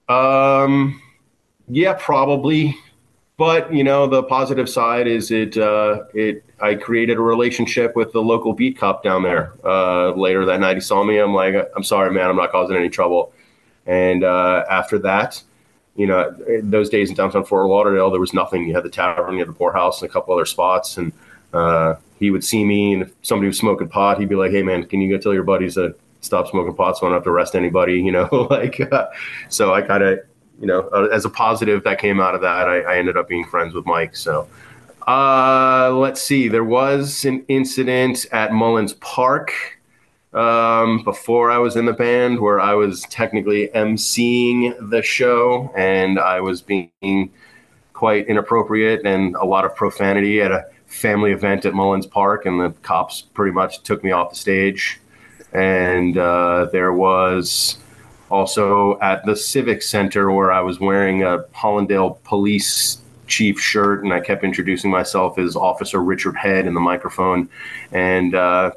that? Um, yeah, probably but you know the positive side is it uh, it I created a relationship with the local beat cop down there. Uh, later that night, he saw me. I'm like, I'm sorry, man, I'm not causing any trouble. And uh, after that, you know, those days in downtown Fort Lauderdale, there was nothing. You had the tavern, you had the poorhouse, and a couple other spots. And uh, he would see me, and if somebody was smoking pot, he'd be like, "Hey, man, can you go tell your buddies to stop smoking pot, so I don't have to arrest anybody?" You know, like. Uh, so I kind of you know, uh, as a positive that came out of that, I, I ended up being friends with Mike. So, uh, let's see. There was an incident at Mullins Park um, before I was in the band where I was technically emceeing the show and I was being quite inappropriate and a lot of profanity at a family event at Mullins Park, and the cops pretty much took me off the stage. And uh, there was also at the Civic Center where I was wearing a Hallandale police chief shirt and I kept introducing myself as Officer Richard Head in the microphone. And uh,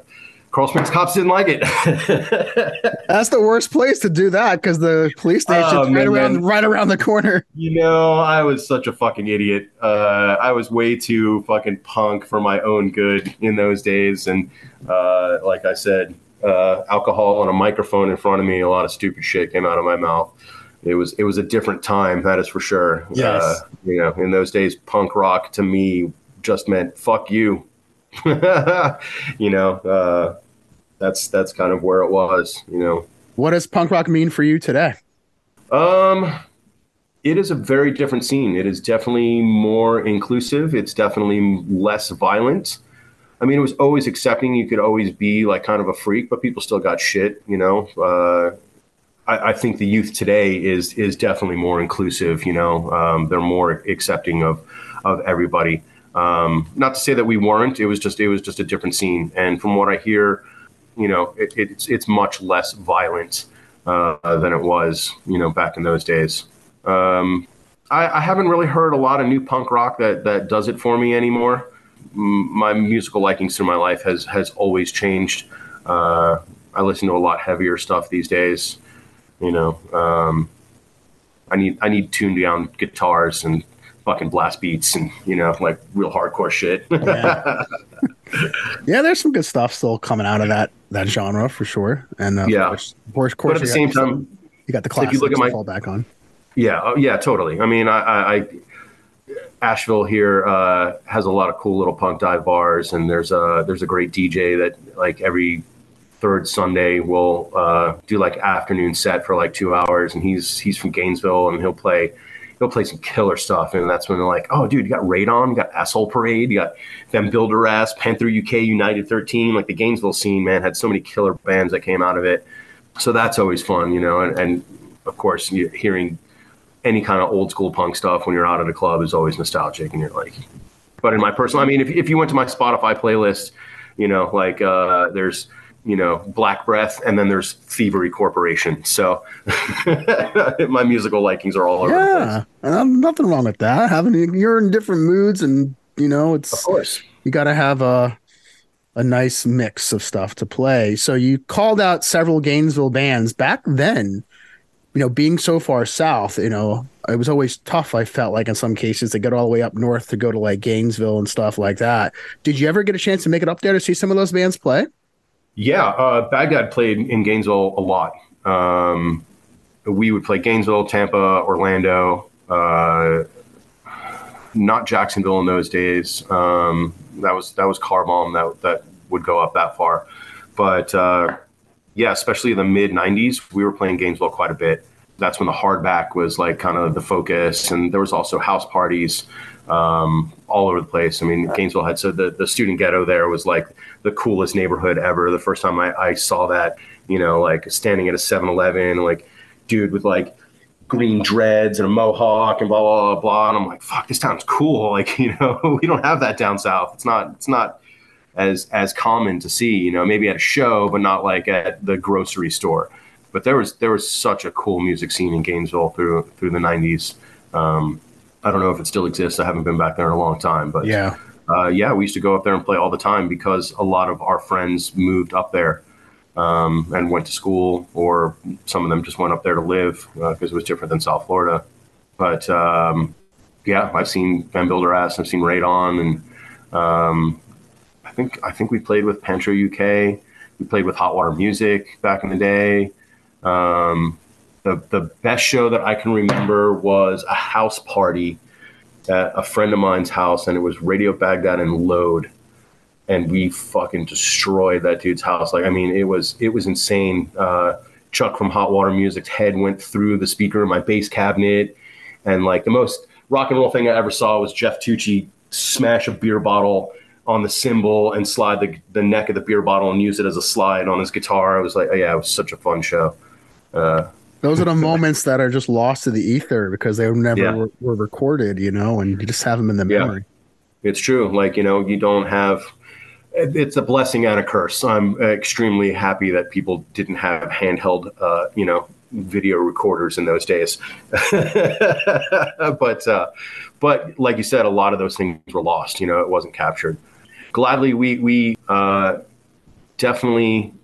Coral Springs cops didn't like it. That's the worst place to do that because the police station's oh, right around man. right around the corner. You know, I was such a fucking idiot. Uh, I was way too fucking punk for my own good in those days, and uh, like I said, uh, alcohol and a microphone in front of me, a lot of stupid shit came out of my mouth. It was it was a different time, that is for sure. Yes. Uh, you know, in those days, punk rock to me just meant fuck you. you know, uh, that's that's kind of where it was. You know, what does punk rock mean for you today? Um, it is a very different scene. It is definitely more inclusive. It's definitely less violent. I mean, it was always accepting. You could always be like kind of a freak, but people still got shit. You know, uh, I, I, think the youth today is is definitely more inclusive. You know, um, they're more accepting of of everybody. Um, not to say that we weren't. It was just it was just a different scene. And from what I hear, you know, it, it's it's much less violent uh, than it was. You know, back in those days. Um, I, I haven't really heard a lot of new punk rock that that does it for me anymore. M- my musical likings through my life has has always changed. Uh, I listen to a lot heavier stuff these days. You know, um, I need I need tuned down guitars and fucking blast beats and you know like real hardcore shit. Yeah. yeah, there's some good stuff still coming out of that that genre for sure. And uh, Yeah. of course, of course, but at the you same got- time, you got the if classics you look at to my- fall back on. Yeah, oh, yeah, totally. I mean, I, I, I Asheville here uh, has a lot of cool little punk dive bars, and there's a there's a great DJ that like every third Sunday will uh, do like afternoon set for like two hours, and he's he's from Gainesville, and he'll play he'll play some killer stuff, and that's when they're like, oh, dude, you got Radon, you got Asshole Parade, you got Them Builder Ass, Panther UK, United 13, like the Gainesville scene, man, had so many killer bands that came out of it. So that's always fun, you know, and, and of course, hearing any kind of old school punk stuff when you're out at a club is always nostalgic and you're like but in my personal i mean if, if you went to my spotify playlist you know like uh there's you know black breath and then there's thievery corporation so my musical likings are all over the place Yeah, nothing wrong with that. Having you're in different moods, and you know it's of course you got to have a a nice mix of stuff to play. So you called out several Gainesville bands back then. You know, being so far south, you know, it was always tough. I felt like in some cases to get all the way up north to go to like Gainesville and stuff like that. Did you ever get a chance to make it up there to see some of those bands play? Yeah, uh, Baghdad played in Gainesville a lot. Um, we would play Gainesville, Tampa, Orlando, uh, not Jacksonville in those days. Um, that was that was car bomb that that would go up that far, but uh, yeah, especially in the mid '90s, we were playing Gainesville quite a bit. That's when the hardback was like kind of the focus, and there was also house parties um, all over the place. I mean, Gainesville had so the the student ghetto there was like the coolest neighborhood ever. The first time I, I saw that, you know, like standing at a 7-Eleven, like dude with like green dreads and a mohawk and blah blah blah blah. And I'm like, fuck, this town's cool. Like, you know, we don't have that down south. It's not it's not as as common to see. You know, maybe at a show, but not like at the grocery store. But there was there was such a cool music scene in Gainesville through through the '90s. Um, I don't know if it still exists. I haven't been back there in a long time, but Yeah. uh, yeah, we used to go up there and play all the time because a lot of our friends moved up there um, and went to school, or some of them just went up there to live because it was different than South Florida. But um, yeah, I've seen Van Builder Ass, I've seen Radon, and um, think I think we played with Pantro UK. We played with Hot Water Music back in the day. Um, the the best show that I can remember was a house party at a friend of mine's house, and it was Radio Baghdad and Load, and we fucking destroyed that dude's house. Like, I mean, it was it was insane. Uh, Chuck from Hot Water Music's head went through the speaker in my bass cabinet, and like the most rock and roll thing I ever saw was Jeff Tucci smash a beer bottle on the cymbal and slide the the neck of the beer bottle and use it as a slide on his guitar. I was like, oh, yeah, it was such a fun show. Uh, Those are the moments that are just lost to the ether because they never Yeah. were, were recorded, you know, and you just have them in the Yeah. memory. It's true. Like, you know, you don't have, it's a blessing and a curse. I'm extremely happy that people didn't have handheld, uh, you know, video recorders in those days. but, uh, but like you said, a lot of those things were lost, you know, it wasn't captured. Gladly, we, we, uh, definitely,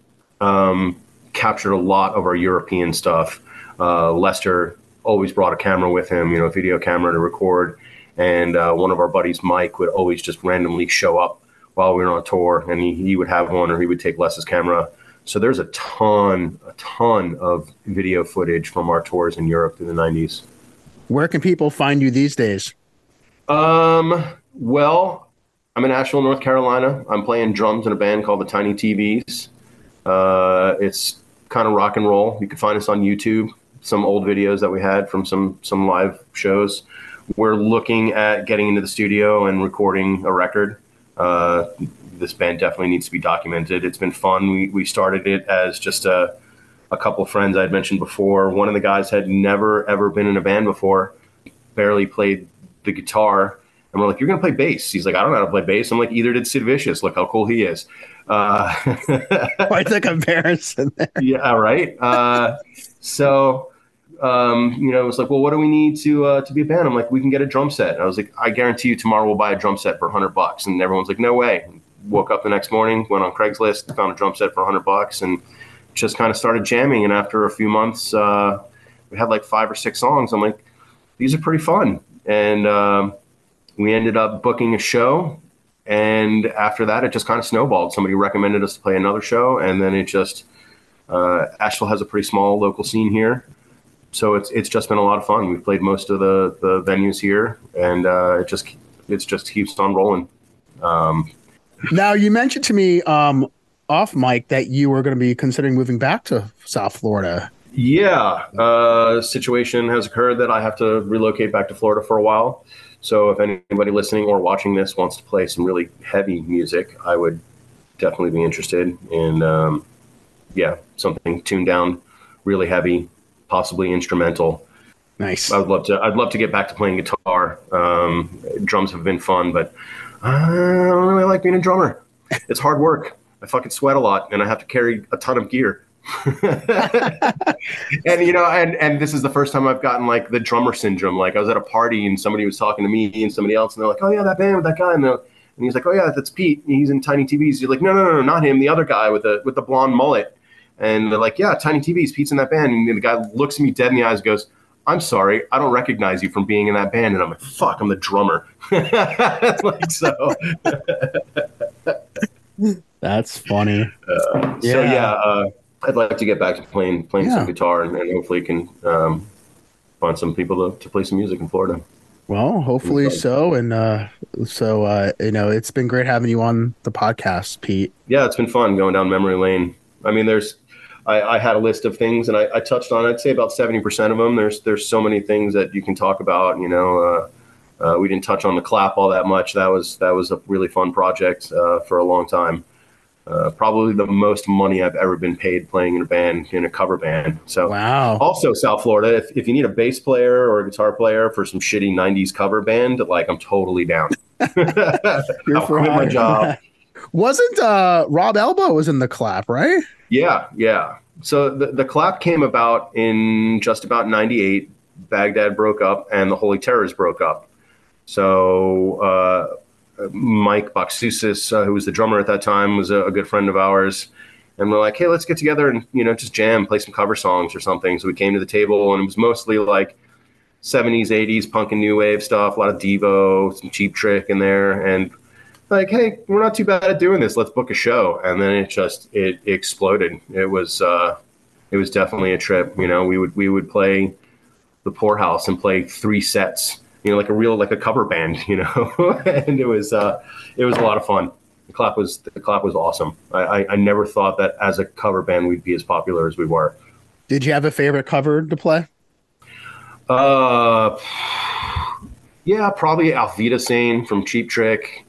um, captured a lot of our European stuff. Uh, Lester always brought a camera with him, you know, a video camera to record. And uh, one of our buddies, Mike, would always just randomly show up while we were on tour, and he, he would have one, or he would take Les's camera. So there's a ton, a ton of video footage from our tours in Europe through the '90s. Where can people find you these days? Um, well, I'm in Asheville, North Carolina. I'm playing drums in a band called the Tiny TVs. Uh, it's kind of rock and roll. You can find us on YouTube. Some old videos that we had from some some live shows. We're looking at getting into the studio and recording a record. Uh, this band definitely needs to be documented. It's been fun. We we started it as just a a couple friends I had mentioned before. One of the guys had never ever been in a band before, barely played the guitar. And we're like, you're going to play bass. He's like, I don't know how to play bass. I'm like, either did Sid Vicious. Look how cool he is. Uh, Quite the comparison there. yeah, right. Uh, so um, you know, it was like, well, what do we need to uh, to be a band? I'm like, we can get a drum set. And I was like, I guarantee you tomorrow we'll buy a drum set for hundred bucks. And everyone's like, no way. Woke up the next morning, went on Craigslist, found a drum set for hundred bucks, and just kind of started jamming. And after a few months, uh, we had like five or six songs. I'm like, these are pretty fun. And um, we ended up booking a show. And after that, it just kind of snowballed. Somebody recommended us to play another show, and then it just uh, Asheville has a pretty small local scene here, so it's it's just been a lot of fun. We've played most of the the venues here, and uh, it just it's just keeps on rolling. Um, now you mentioned to me um, off mic that you were going to be considering moving back to South Florida. Yeah, uh, situation has occurred that I have to relocate back to Florida for a while. So if anybody listening or watching this wants to play some really heavy music, I would definitely be interested in, um, yeah, something tuned down, really heavy, possibly instrumental. Nice. I would love to. I'd love to get back to playing guitar. Um, drums have been fun, but I don't really like being a drummer. It's hard work. I fucking sweat a lot, and I have to carry a ton of gear. and you know, and and this is the first time I've gotten like the drummer syndrome. Like I was at a party and somebody was talking to me and somebody else, and they're like, "Oh yeah, that band with that guy," and, and he's like, "Oh yeah, that's Pete. He's in Tiny TVs." You're like, "No, no, no, no, not him. The other guy with the with the blonde mullet." And they're like, "Yeah, Tiny TVs. Pete's in that band." And the guy looks at me dead in the eyes, and goes. I'm sorry, I don't recognize you from being in that band. And I'm like, fuck, I'm the drummer. like, so. That's funny. Uh, yeah. So, yeah, uh, I'd like to get back to playing playing yeah. some guitar and, and hopefully can um, find some people to, to play some music in Florida. Well, hopefully so. And uh, so, uh, you know, it's been great having you on the podcast, Pete. Yeah, it's been fun going down memory lane. I mean, there's, I, I had a list of things and I, I, touched on, I'd say about 70% of them. There's, there's so many things that you can talk about, you know, uh, uh we didn't touch on the clap all that much. That was, that was a really fun project uh, for a long time uh, probably the most money I've ever been paid playing in a band in a cover band. So wow. Also South Florida, if, if you need a bass player or a guitar player for some shitty '90s cover band, like I'm totally down. I'll quit my job. Wasn't uh, Rob Elbow was in the clap, right? Yeah, yeah. So the, the clap came about in just about '98. Baghdad broke up and the Holy Terrors broke up. So uh, Mike Boxusis, uh, who was the drummer at that time, was a, a, good friend of ours. And we're like, hey, let's get together and you know just jam, play some cover songs or something. So we came to the table, and it was mostly like 70s, 80s punk and new wave stuff, a lot of Devo, some Cheap Trick in there, and like, hey, we're not too bad at doing this. Let's book a show. And then it just it, exploded. It was uh, it was definitely a trip. You know, we would we would play the poorhouse and play three sets you know, like a real like a cover band, you know, and it was uh, it was a lot of fun. The clap was the clap was awesome. I, I, I never thought that as a cover band we'd be as popular as we were. Did you have a favorite cover to play? Uh, yeah, probably Auf Wiedersehen from Cheap Trick.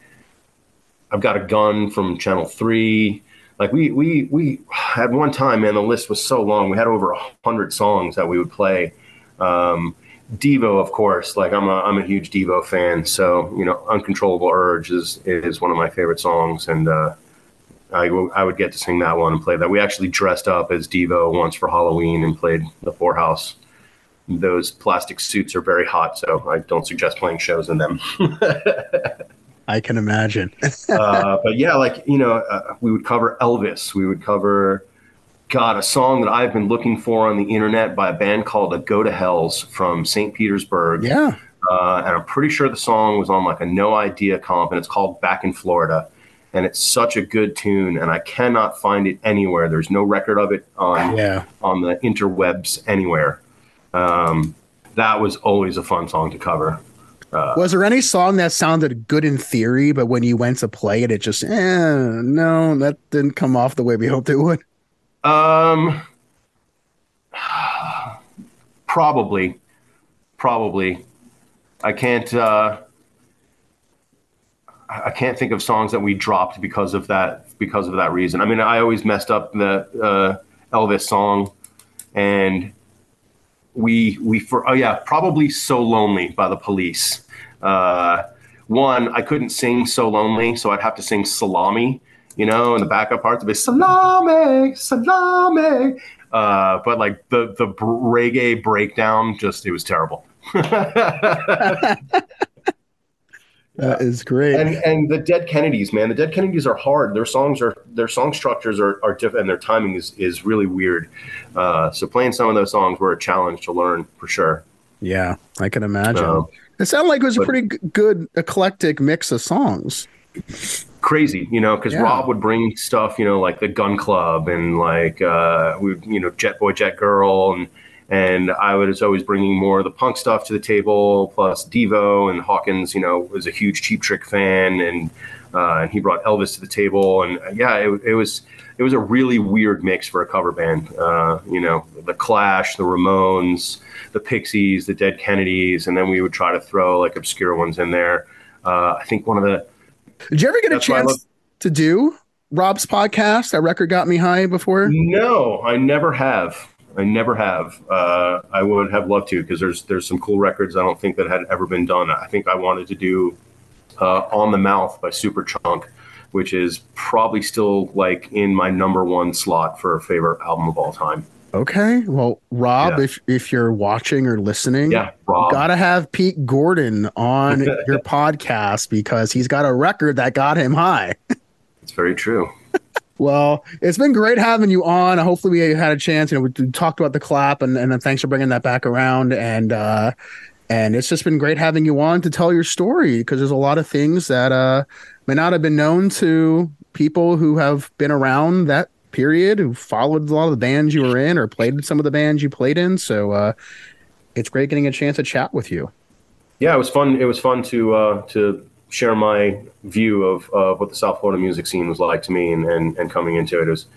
I've got a gun from Channel Three. Like we we we had one time, man. The list was so long. We had over a hundred songs that we would play. Um, Devo, of course. Like I'm a I'm a huge Devo fan, so you know, "Uncontrollable Urge" is is one of my favorite songs, and uh, I, w- I would get to sing that one and play that. We actually dressed up as Devo once for Halloween and played the Four Poorhouse. Those plastic suits are very hot, so I don't suggest playing shows in them. I can imagine. uh, but yeah, like you know, uh, we would cover Elvis. We would cover God, a song that I've been looking for on the internet by a band called the Go to Hells from St. Petersburg. Yeah. Uh, and I'm pretty sure the song was on like a No Idea comp, and it's called Back in Florida. And it's such a good tune, and I cannot find it anywhere. There's no record of it on yeah. on the interwebs anywhere. Um, that was always a fun song to cover. Uh, was there any song that sounded good in theory, but when you went to play it, it just, eh, no, that didn't come off the way we hoped it would? Um, probably, probably. I can't. Uh, I can't think of songs that we dropped because of that because of that reason. I mean, I always messed up the uh, Elvis song, and we we for oh yeah, probably "So Lonely" by the Police. Uh, one, I couldn't sing "So Lonely," so I'd have to sing "Salami," you know, and the backup parts would be salami, salami. Uh, but like the the reggae breakdown, just it was terrible. That is great. And and the Dead Kennedys, man, the Dead Kennedys are hard. Their songs are their song structures are, are different, and their timing is is really weird. Uh, so playing some of those songs were a challenge to learn for sure. Yeah, I can imagine. Um, it sounded like it was a pretty good eclectic mix of songs. Crazy, you know, because yeah. Rob would bring stuff, you know, like the Gun Club and like uh, we, you know, Jet Boy, Jet Girl, and and I was always bringing more of the punk stuff to the table, plus Devo and Hawkins. You know, was a huge Cheap Trick fan, and uh, and he brought Elvis to the table, and uh, yeah, it, it, was it was a really weird mix for a cover band. Uh, you know, the Clash, the Ramones, the Pixies, the Dead Kennedys, and then we would try to throw like obscure ones in there. Uh, I think one of the. Did you ever get a chance to do Rob's podcast? That record got me high before. No, I never have. I never have. Uh, I would have loved to because there's there's some cool records I don't think that had ever been done. I think I wanted to do uh, "On the Mouth" by Superchunk, which is probably still like in my number one slot for a favorite album of all time. Okay, well, Rob, yeah. if if you're watching or listening, yeah, Rob. gotta have Pete Gordon on your podcast because he's got a record that got him high. it's very true. Well, it's been great having you on. Hopefully, we had a chance. You know, we talked about the clap, and and thanks for bringing that back around. And uh, and it's just been great having you on to tell your story because there's a lot of things that uh may not have been known to people who have been around that period, who followed a lot of the bands you were in or played some of the bands you played in. So uh, it's great getting a chance to chat with you. Yeah, it was fun. It was fun to uh, to share my view of, of what the South Florida music scene was like to me and, and, and coming into it. It was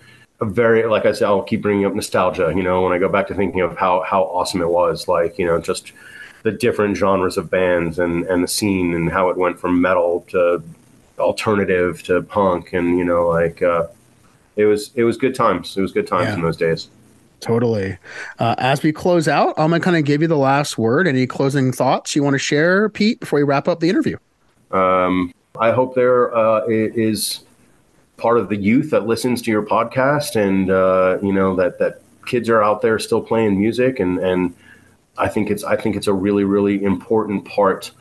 a very, like I said, I'll keep bringing up nostalgia, you know, when I go back to thinking of how, how awesome it was, like, you know, just the different genres of bands and, and the scene and how it went from metal to alternative to punk. And, you know, like, uh, it was, it was good times. It was good times yeah. in those days. Totally. Uh, as we close out, I'm going to kind of give you the last word. Any closing thoughts you want to share, Pete, before we wrap up the interview? Um, I hope there uh, is part of the youth that listens to your podcast, and uh, you know that that kids are out there still playing music, and and I think it's I think it's a really really important part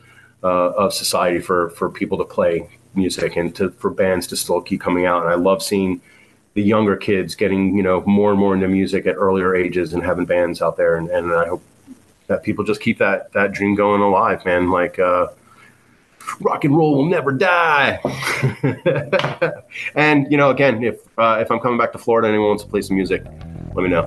uh, of society for for people to play music and to for bands to still keep coming out. And I love seeing the younger kids getting you know more and more into music at earlier ages and having bands out there, and, and I hope that people just keep that that dream going alive, man. Like uh, rock and roll will never die. and you know, again, if uh, if I'm coming back to Florida and anyone wants to play some music, let me know.